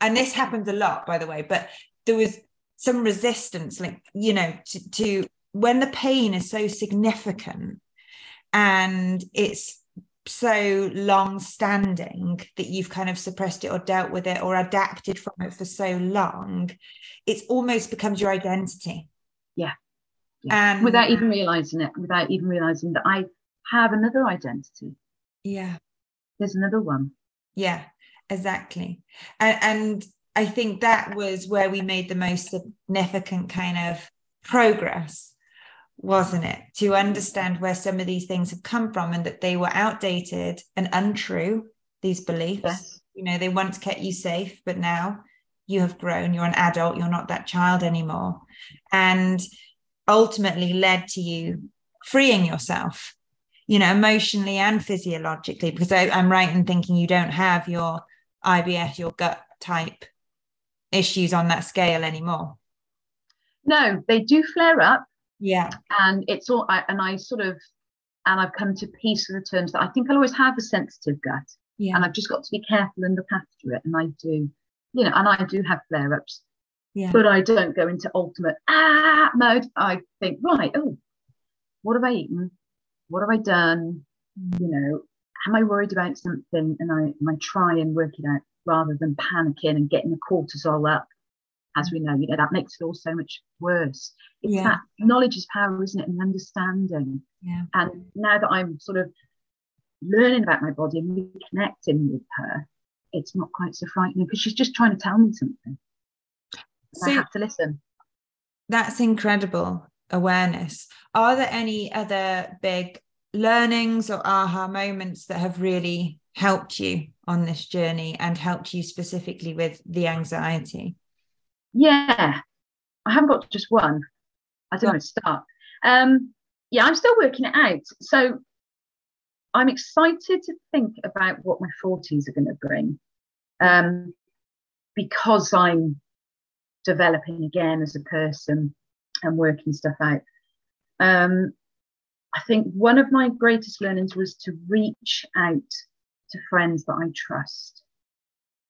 and this happens a lot by the way but there was some resistance like you know to, to when the pain is so significant and it's so long standing that you've kind of suppressed it or dealt with it or adapted from it for so long it almost becomes your identity. Yeah, yeah. and without even realizing it without even realizing that i have another identity. Yeah. There's another one. Yeah exactly. And, and i think that was where we made the most significant kind of progress wasn't it? To understand where some of these things have come from and that they were outdated and untrue these beliefs. Yes. you know they once kept you safe but now you have grown. You're an adult. You're not that child anymore. And ultimately led to you freeing yourself you know emotionally and physiologically because I, am right in thinking you don't have your IBS, your gut type issues on that scale anymore? No, they do flare up. Yeah. And it's all, I, and I sort of, and I've come to peace with the terms that I think I'll always have a sensitive gut, Yeah. and I've just got to be careful and look after it. And I do, you know, and I do have flare ups, Yeah. but I don't go into ultimate ah mode. I think, right, oh, what have I eaten? What have I done? You know, am I worried about something? And I, and I try and work it out rather than panicking and getting the cortisol up. As we know, you know, that makes it all so much worse. It's Yeah. that knowledge is power, isn't it? And understanding. Yeah. And now that I'm sort of learning about my body and reconnecting with her, it's not quite so frightening because she's just trying to tell me something. And I So have to listen. that's incredible awareness. Are there any other big learnings or aha moments that have really helped you on this journey and helped you specifically with the anxiety? Yeah, I haven't got just one. I don't know to start. Um, yeah, I'm still working it out. So I'm excited to think about what my 40s are going to bring um, because I'm developing again as a person and working stuff out. Um, I think one of my greatest learnings was to reach out to friends that I trust.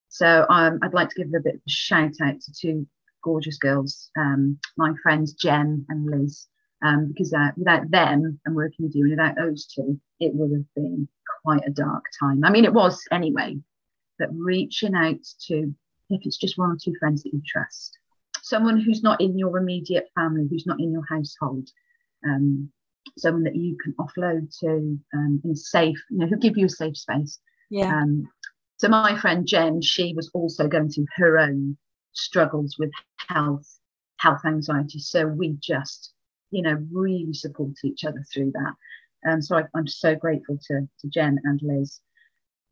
So um, I'd like to give a bit of a shout out to two gorgeous girls, um, my friends Jen and Liz, um, because uh, without them and working with you, and without those two, it would have been quite a dark time. I mean, it was anyway, but reaching out to, if it's just one or two friends that you trust, someone who's not in your immediate family, who's not in your household, um, someone that you can offload to um, in a safe, you know, who give you a safe space. Yeah. Um, so my friend Jen, she was also going through her own struggles with health, health anxiety. So we just, you know, really support each other through that. Um, so I, I'm so grateful to, to Jen and Liz.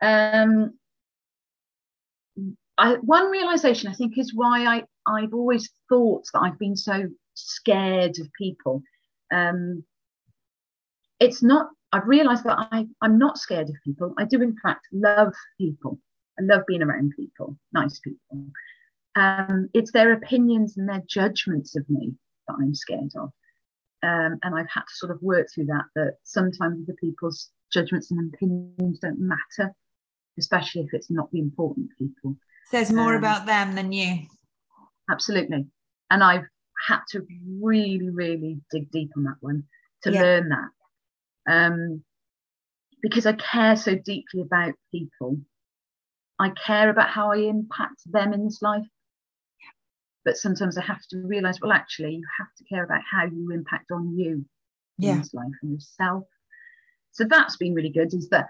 Um, I, one realization I think is why I, I've always thought that I've been so scared of people. Um, it's not, I've realized that I, I'm not scared of people. I do, in fact, love people. I love being around people, nice people. Um, it's their opinions and their judgments of me that I'm scared of. Um, and I've had to sort of work through that, that sometimes the people's judgments and opinions don't matter, especially if it's not the important people. Says more Um, about them than you. Absolutely. And I've had to really, really dig deep on that one to Yeah. learn that. Um, because I care so deeply about people. I care about how I impact them in this life. But sometimes I have to realize, well, actually, you have to care about how you impact on you in this life and yourself. So that's been really good. Is that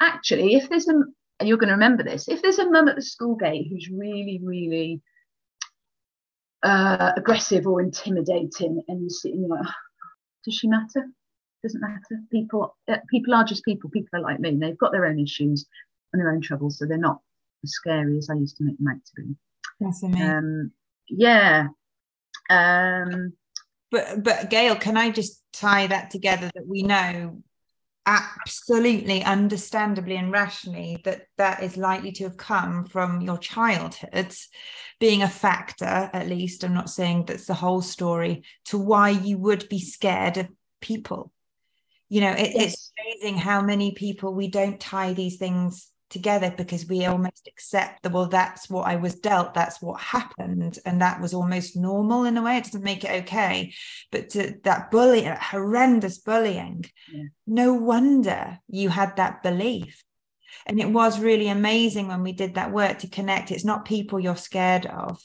actually, if there's a, and you're going to remember this, if there's a mum at the school gate who's really, really uh, aggressive or intimidating, and you sit and you're like, "Oh, does she matter? Doesn't matter. People, uh, people are just people. People are like me. They've got their own issues and their own troubles, so they're not as scary as I used to make them out to be. That's amazing. Um, yeah. Um, but but Gail, can I just tie that together that we know absolutely understandably and rationally that that is likely to have come from your childhood being a factor at least i'm not saying that's the whole story to why you would be scared of people you know it, it's amazing how many people we don't tie these things together because we almost accept that well that's what i was dealt that's what happened and that was almost normal in a way it doesn't make it okay. But to that bullying horrendous bullying Yeah. no wonder you had that belief. And it was really amazing when we did that work to connect. It's not people you're scared of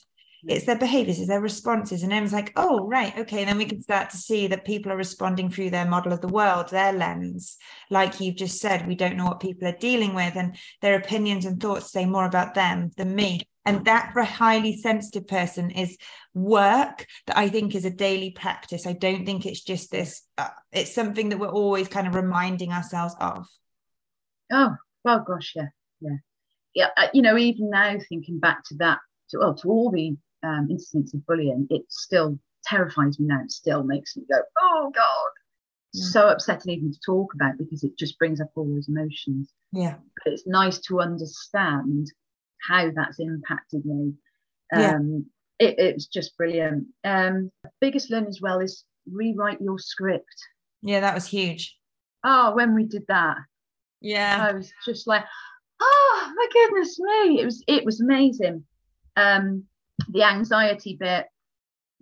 it's their behaviors it's their responses and everyone's like oh right okay then we can start to see that people are responding through their model of the world their lens. Like you've just said we don't know what people are dealing with and their opinions and thoughts say more about them than me. And that for a highly sensitive person is work that i think is a daily practice. I don't think it's just this uh, it's something that we're always kind of reminding ourselves of. Oh, well, gosh, yeah, yeah, yeah. uh, You know, even now thinking back to that, to well, to all the um, incidents of bullying, it still terrifies me now. It still makes me go, oh God, Yeah. so upsetting even to talk about because it just brings up all those emotions. yeah But it's nice to understand how that's impacted me. Yeah. Um, it, it's just brilliant. Um, biggest learn as well is rewrite your script. yeah that was huge oh, when we did that, yeah, I was just like, oh my goodness me, it was it was amazing. Um, the anxiety bit,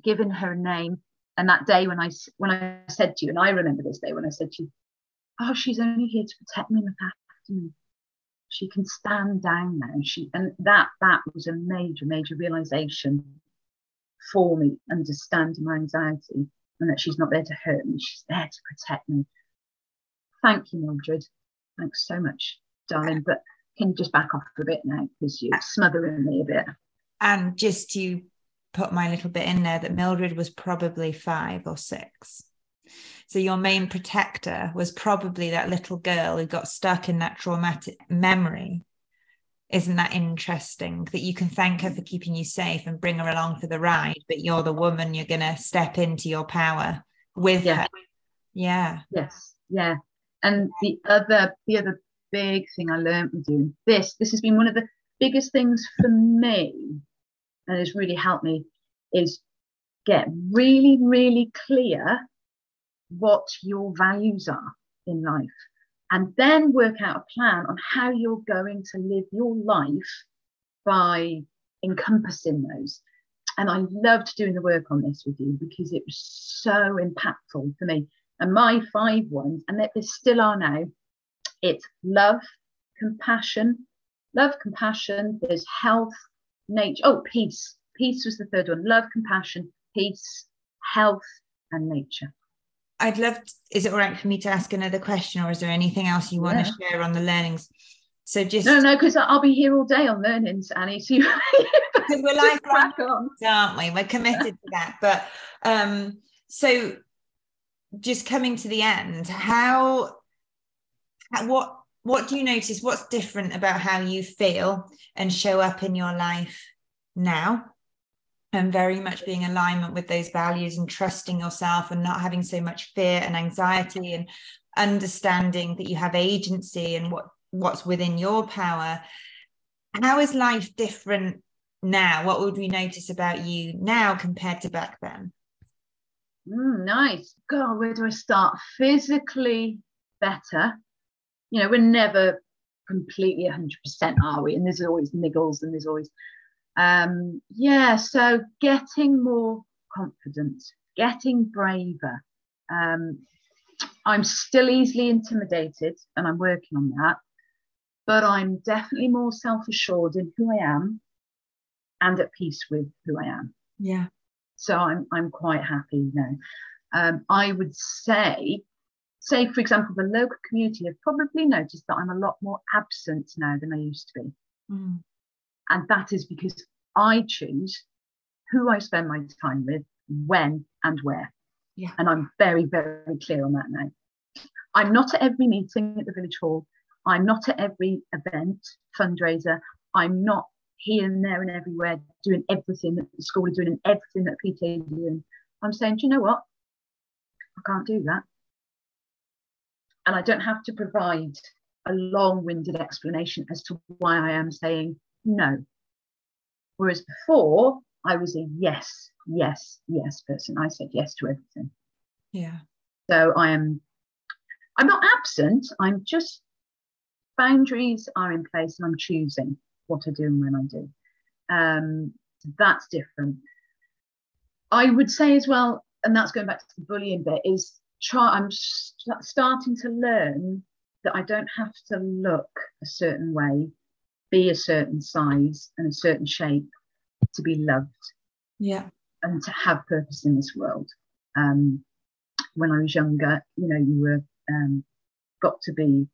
giving her a name, and that day when I when I said to you, and I remember this day when I said to you, oh, she's only here to protect me and look after. She can stand down now. She and that that was a major major realization for me, understanding my anxiety and that she's not there to hurt me. She's there to protect me. Thank you, Mildred. Thanks so much, darling. But can you just back off a bit now because you're smothering me a bit. And just to put my little bit in there, that Mildred was probably five or six. So your main protector was probably that little girl who got stuck in that traumatic memory. Isn't that interesting that you can thank her for keeping you safe and bring her along for the ride, but you're the woman, you're going to step into your power with yeah. her. Yeah. Yes. Yeah. And the other, the other big thing I learned with doing this, this has been one of the biggest things for me and has really helped me is get really, really clear what your values are in life and then work out a plan on how you're going to live your life by encompassing those. And I loved doing the work on this with you because it was so impactful for me. And my five ones, and they still are now, it's love, compassion, love, compassion, there's health, nature. Oh, peace. Peace was the third one. Love, compassion, peace, health, and nature. I'd love, to, is it all right for me to ask another question or is there anything else you want yeah. to share on the learnings? So just no, no, because I'll be here all day on learnings, Annie. So because (laughs) we're lifelong, aren't we? We're committed to that. But um, so just coming to the end, how, what, what do you notice? What's different about how you feel and show up in your life now? And very much being alignment with those values and trusting yourself and not having so much fear and anxiety and understanding that you have agency and what what's within your power. How is life different now? What would we notice about you now compared to back then? Mm, nice. God where do i start? Physically better you know we're never completely 100% are we and there's always niggles and there's always um, yeah, so getting more confident, getting braver. Um, I'm still easily intimidated and I'm working on that, but I'm definitely more self assured in who I am and at peace with who I am. Yeah. So I'm, I'm quite happy now. Um, I would say, say, for example, the local community have probably noticed that I'm a lot more absent now than I used to be. Mm. And that is because I choose who I spend my time with, when and where. Yeah. And I'm very, very clear on that now. I'm not at every meeting at the village hall. I'm not at every event, fundraiser. I'm not here and there and everywhere doing everything that the school is doing and everything that PTA is doing. I'm saying, do you know what? I can't do that. And I don't have to provide a long winded explanation as to why I am saying no. Whereas before, I was a yes, yes, yes person. I said yes to everything. Yeah. So I am, I'm not absent. I'm just, boundaries are in place and I'm choosing what I do and when I do. Um, So that's different. I would say as well, and that's going back to the bullying bit, is try. I'm st- starting to learn that I don't have to look a certain way be a certain size and a certain shape to be loved. Yeah. And to have purpose in this world. Um, when I was younger, you know, you were um, got to be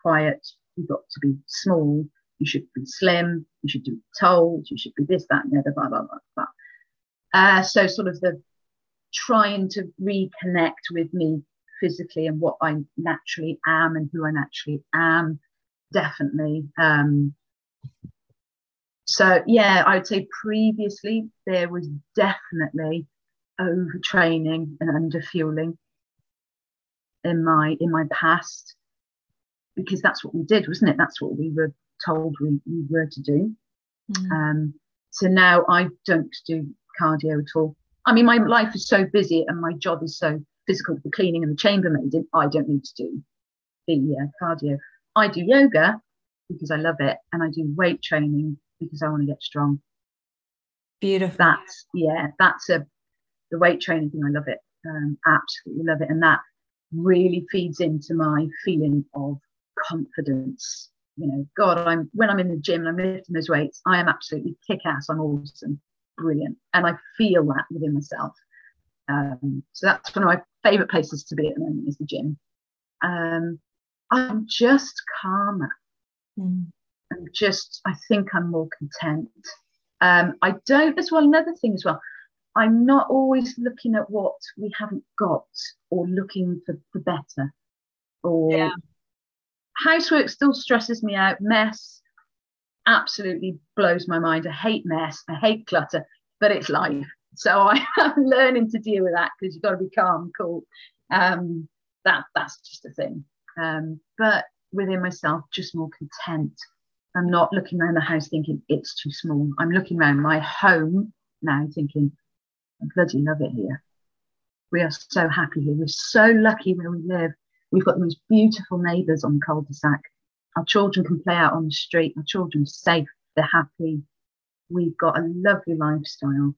quiet, you got to be small, you should be slim, you should be told, you should be this, that, and the other, blah, blah, blah, blah. Uh, so sort of the trying to reconnect with me physically and what I naturally am and who I naturally am, definitely. Um, so yeah, I would say previously there was definitely overtraining and underfueling in my in my past because that's what we did, wasn't it? That's what we were told we, we were to do. Mm. Um, so now I don't do cardio at all. I mean, my life is so busy and my job is so physical, the cleaning and the chambermaiding, I don't need to do the uh, cardio. I do yoga because I love it, and I do weight training because I want to get strong. Beautiful. That's yeah, that's a the weight training thing. I love it. Um, absolutely love it, and that really feeds into my feeling of confidence. You know, God, I'm when I'm in the gym and I'm lifting those weights, I am absolutely kick ass. I'm awesome, brilliant, and I feel that within myself. Um, so that's one of my favourite places to be at the moment is the gym. Um, I'm just calmer. Mm. I'm just, I think I'm more content. Um, I don't, as well, another thing as well, I'm not always looking at what we haven't got or looking for the better. Or yeah. housework still stresses me out. Mess absolutely blows my mind. I hate mess. I hate clutter, but it's life. So I (laughs) am learning to deal with that because you've got to be calm, cool. Um, that that's just a thing. Um, but within myself, just more content. I'm not looking around the house thinking it's too small. I'm looking around my home now thinking, I bloody love it here. We are so happy here. We're so lucky where we live. We've got the most beautiful neighbours on cul-de-sac. Our children can play out on the street. Our children are safe. They're happy. We've got a lovely lifestyle.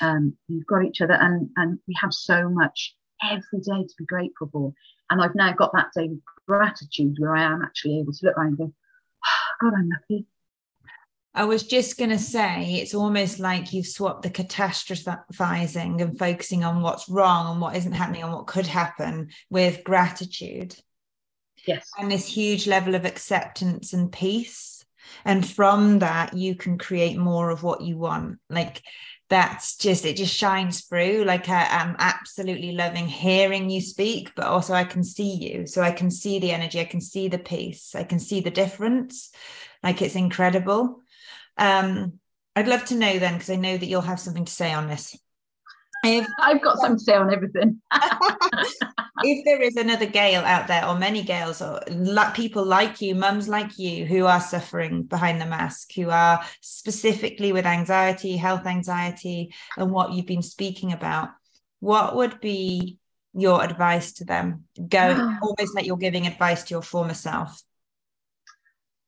Um, we've got each other and, and we have so much every day to be grateful for. And I've now got that daily gratitude where I am actually able to look around and go, oh, God, I'm lucky. I was just going to say, it's almost like you've swapped the catastrophizing and focusing on what's wrong and what isn't happening and what could happen with gratitude. Yes. And this huge level of acceptance and peace. And from that, you can create more of what you want. Like that's just it just shines through like I, am absolutely loving hearing you speak but also i can see you so i can see the energy i can see the peace i can see the difference like it's incredible um i'd love to know then because i know that you'll have something to say on this if, I've got something to say on everything. (laughs) (laughs) if there is another Gail out there, or many Gails, or like people like you, mums like you, who are suffering behind the mask, who are specifically with anxiety, health anxiety, and what you've been speaking about, what would be your advice to them? Go (sighs) almost like you're giving advice to your former self.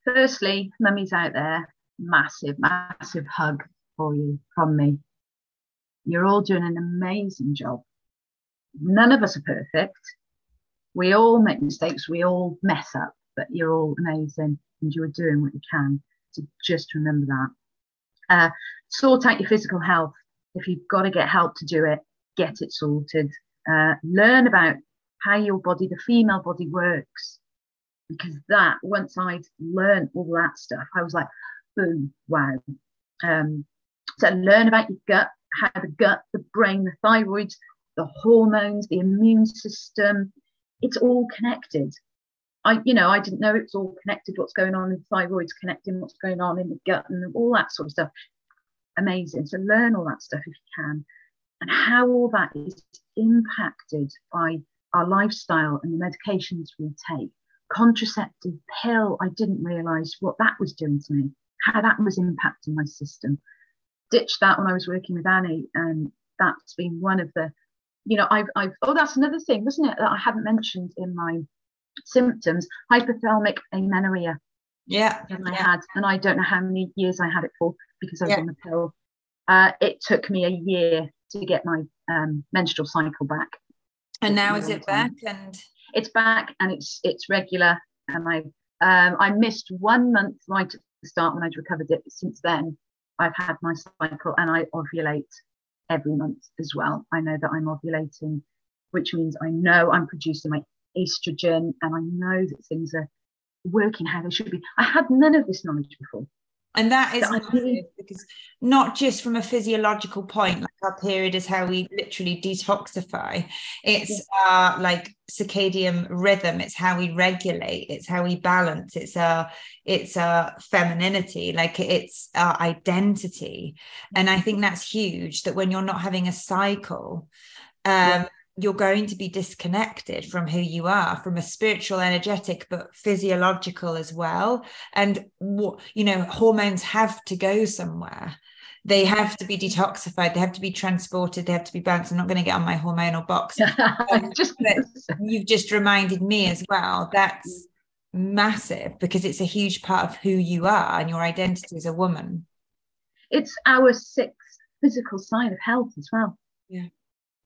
Firstly, mummies out there, massive, massive hug for you from me you're all doing an amazing job. None of us are perfect. We all make mistakes. We all mess up, but you're all amazing and you're doing what you can. So just remember that. Uh, sort out your physical health. If you've got to get help to do it, get it sorted. Uh, learn about how your body, the female body, works. Because that, once I'd learned all that stuff, I was like, boom, wow. Um, so learn about your gut, how the gut, the brain, the thyroid, the hormones, the immune system, it's all connected. I, you know, I didn't know it's all connected. What's going on in the thyroid's connecting what's going on in the gut and all that sort of stuff. Amazing. So learn all that stuff if you can, and how all that is impacted by our lifestyle and the medications we take. Contraceptive pill, I didn't realize what that was doing to me, how that was impacting my system ditched that when I was working with Annie, and that's been one of the, you know, I've, I've oh, that's another thing, wasn't it, that I haven't mentioned in my symptoms, hypothalamic amenorrhea. Yeah, and I had, and I don't know how many years I had it for because I was yeah. on the pill. Uh, it took me a year to get my um, menstrual cycle back. And now is it back? And it's back, and it's it's regular. And I um, I missed one month right at the start when I'd recovered it. But since then, I've had my cycle and I ovulate every month as well. I know that I'm ovulating, which means I know I'm producing my estrogen and I know that things are working how they should be. I had none of this knowledge before. And that is because not just from a physiological point, our period is how we literally detoxify. It's our like circadian rhythm. It's how we regulate. It's how we balance. It's our it's our femininity. Like it's our identity. And I think that's huge. That when you're not having a cycle, um, yeah you're going to be disconnected from who you are from a spiritual energetic but physiological as well and what you know hormones have to go somewhere they have to be detoxified, they have to be transported, they have to be balanced. I'm not going to get on my hormonal box. (laughs) Just you've just reminded me as well. That's massive because it's a huge part of who you are and your identity as a woman. It's our sixth physical sign of health as well. Yeah.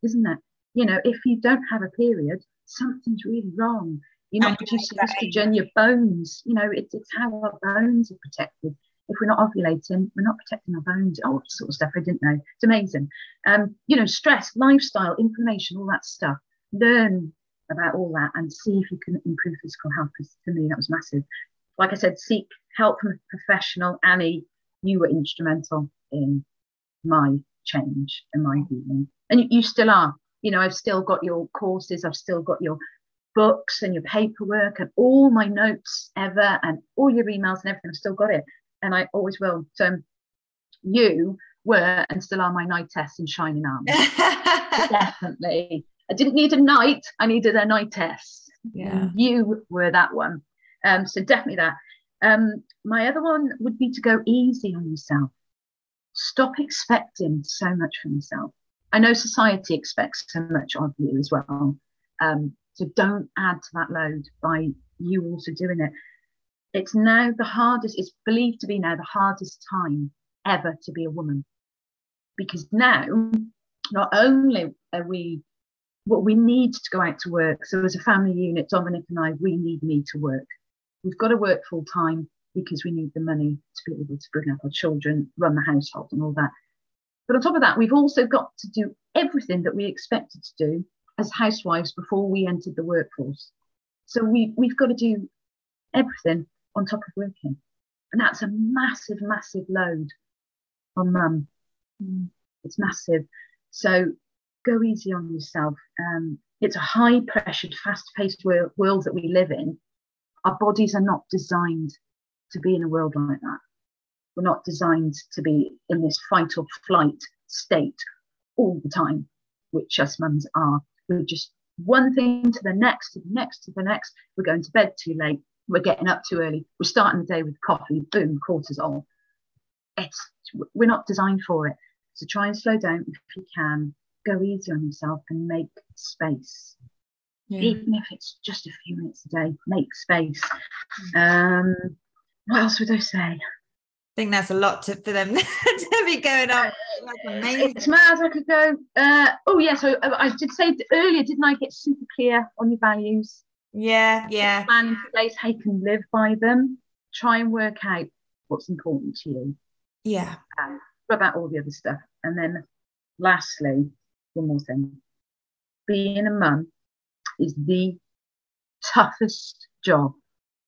Isn't it? You know, if you don't have a period, something's really wrong. You're not producing estrogen, your bones, you know, it's, it's how our bones are protected. If we're not ovulating, we're not protecting our bones. Oh, sort of stuff I didn't know. It's amazing. Um, you know, stress, lifestyle, inflammation, all that stuff. Learn about all that and see if you can improve physical health. Because for me, that was massive. Like I said, seek help from a professional. Annie, you were instrumental in my change and my healing. And you, you still are. You know, I've still got your courses, I've still got your books and your paperwork and all my notes ever and all your emails and everything. I've still got it. And I always will. So you were and still are my knightess in shining arms. (laughs) Definitely. I didn't need a knight, I needed a knightess. Yeah. You were that one. Um, so definitely that. Um, my other one would be to go easy on yourself. Stop expecting so much from yourself. I know society expects so much of you as well. Um, so don't add to that load by you also doing it. It's now the hardest, it's believed to be now the hardest time ever to be a woman. Because now, not only are we what we need to go out to work. So as a family unit, Dominic and I, we need me to work. We've got to work full time because we need the money to be able to bring up our children, run the household and all that. But on top of that, we've also got to do everything that we expected to do as housewives before we entered the workforce. So we, we've got to do everything on top of working. And that's a massive, massive load on mum. Mm. It's massive. So go easy on yourself. Um, it's a high pressured, fast paced world, world that we live in. Our bodies are not designed to be in a world like that. We're not designed to be in this fight or flight state all the time, which us mums are. We're just one thing to the next, to the next, to the next. We're going to bed too late. We're getting up too early. We're starting the day with coffee, boom, cortisol. It's we're not designed for it. So try and slow down if you can go easy on yourself and make space. Yeah. Even if it's just a few minutes a day, make space. Um, what else would I say? I think that's a lot to, for them (laughs) to be going on. It's mad. I could go. Uh, oh yeah. So I, I did say earlier, didn't I? Get super clear on your values. Yeah, yeah. Place how you can live by them. Try and work out what's important to you. Yeah. Um, about all the other stuff, and then lastly, one more thing. Being a mum is the toughest job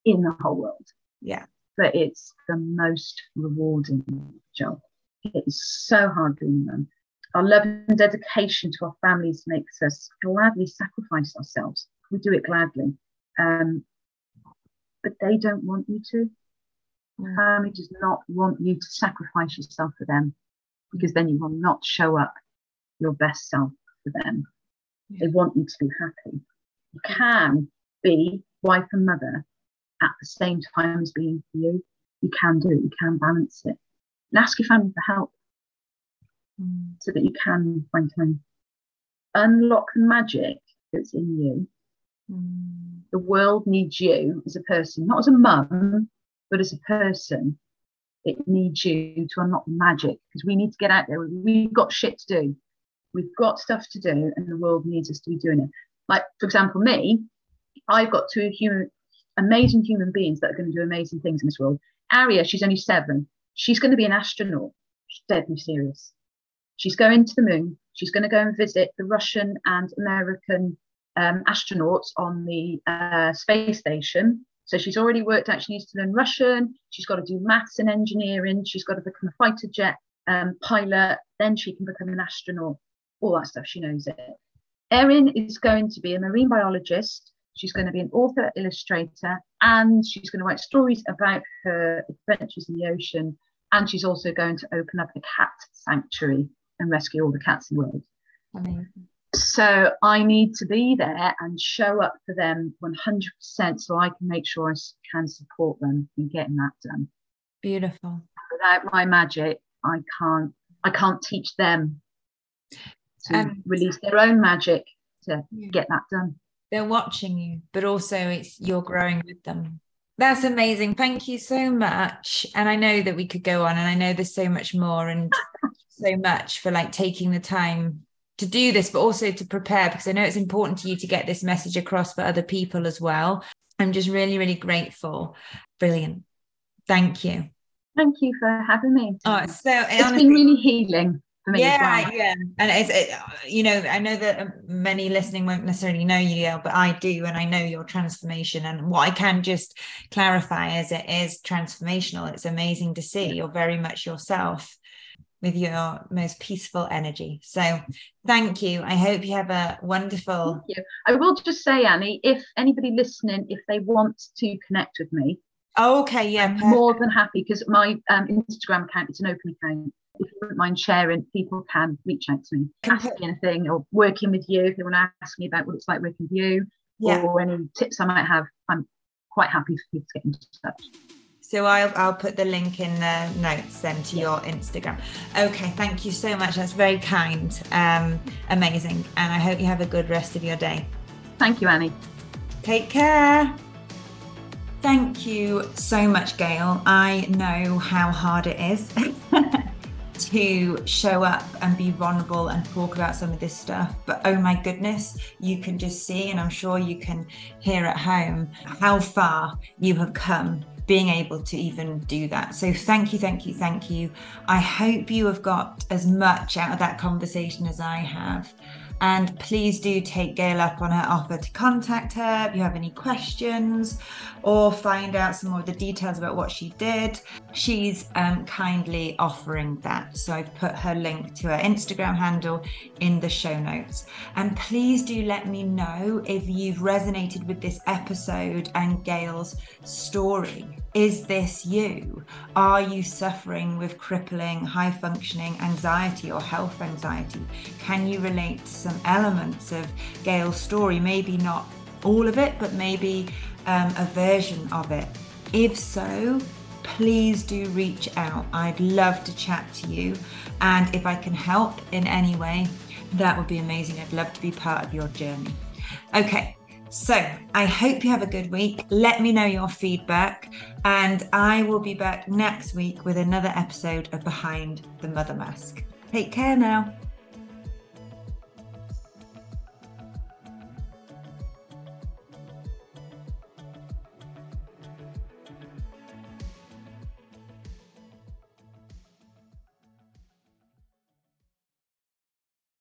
in the whole world. Yeah. But it's the most rewarding job. It is so hard being a mum. Our love and dedication to our families makes us gladly sacrifice ourselves. We do it gladly. Um, but they don't want you to. Family does not want you to sacrifice yourself for them because then you will not show up your best self for them. They want you to be happy. You can be wife and mother at the same time as being for you. You can do it, you can balance it. And ask your family for help mm. so that you can find time. Unlock the magic that's in you. Mm. The world needs you as a person, not as a mum, but as a person. It needs you to unlock magic because we need to get out there. We've got shit to do. We've got stuff to do, and the world needs us to be doing it. Like, for example, me, I've got two human, amazing human beings that are going to do amazing things in this world. Aria, she's only seven. She's going to be an astronaut. She's deadly serious. She's going to the moon. She's going to go and visit the Russian and American um, astronauts on the uh, space station. So she's already worked out she needs to learn Russian. She's got to do maths and engineering. She's got to become a fighter jet um, pilot. Then she can become an astronaut all that stuff. She knows it. Erin is going to be a marine biologist. She's going to be an author, illustrator, and she's going to write stories about her adventures in the ocean. And she's also going to open up a cat sanctuary and rescue all the cats in the world. Amazing. So I need to be there and show up for them 100% so I can make sure I can support them in getting that done. Beautiful. Without my magic, I can't I can't teach them to um, release their own magic to yeah. get that done. They're watching you, but also it's you're growing with them. That's amazing. Thank you so much. And I know that we could go on, and I know there's so much more, and (laughs) so much for like taking the time to do this, but also to prepare because I know it's important to you to get this message across for other people as well. I'm just really, really grateful. Brilliant. Thank you. Thank you for having me. Oh, it's so it's honestly, been really healing for me. Yeah, well. yeah. And it's, it, you know, I know that um, many listening won't necessarily know you, Gail, but I do. And I know your transformation. And what I can just clarify is it is transformational. It's amazing to see. You're very much yourself with your most peaceful energy. So thank you. I hope you have a wonderful. Thank you. I will just say, Annie, if anybody listening, if they want to connect with me, oh, okay, yeah, I'm more than happy because my um, Instagram account is an open account. If you wouldn't mind sharing, people can reach out to me, ask me anything, or working with you if they want to ask me about what it's like working with you, yeah. or any tips I might have. I'm quite happy for people to get in touch. So I'll I'll put the link in the notes then to your Instagram. Okay, thank you so much. That's very kind. Um, amazing. And I hope you have a good rest of your day. Thank you, Annie. Take care. Thank you so much, Gail. I know how hard it is (laughs) to show up and be vulnerable and talk about some of this stuff. But oh my goodness, you can just see, and I'm sure you can hear at home, how far you have come being able to even do that. So thank you, thank you, thank you. I hope you have got as much out of that conversation as I have. And please do take Gail up on her offer to contact her if you have any questions or find out some more of the details about what she did. She's um, kindly offering that. So I've put her link to her Instagram handle in the show notes. And please do let me know if you've resonated with this episode and Gail's story. Is this you? Are you suffering with crippling, high functioning anxiety or health anxiety? Can you relate to some elements of Gail's story? Maybe not all of it, but maybe um, a version of it. If so, please do reach out. I'd love to chat to you. And if I can help in any way, that would be amazing. I'd love to be part of your journey. Okay, so I hope you have a good week. Let me know your feedback, and I will be back next week with another episode of Behind the Mother Mask. Take care now.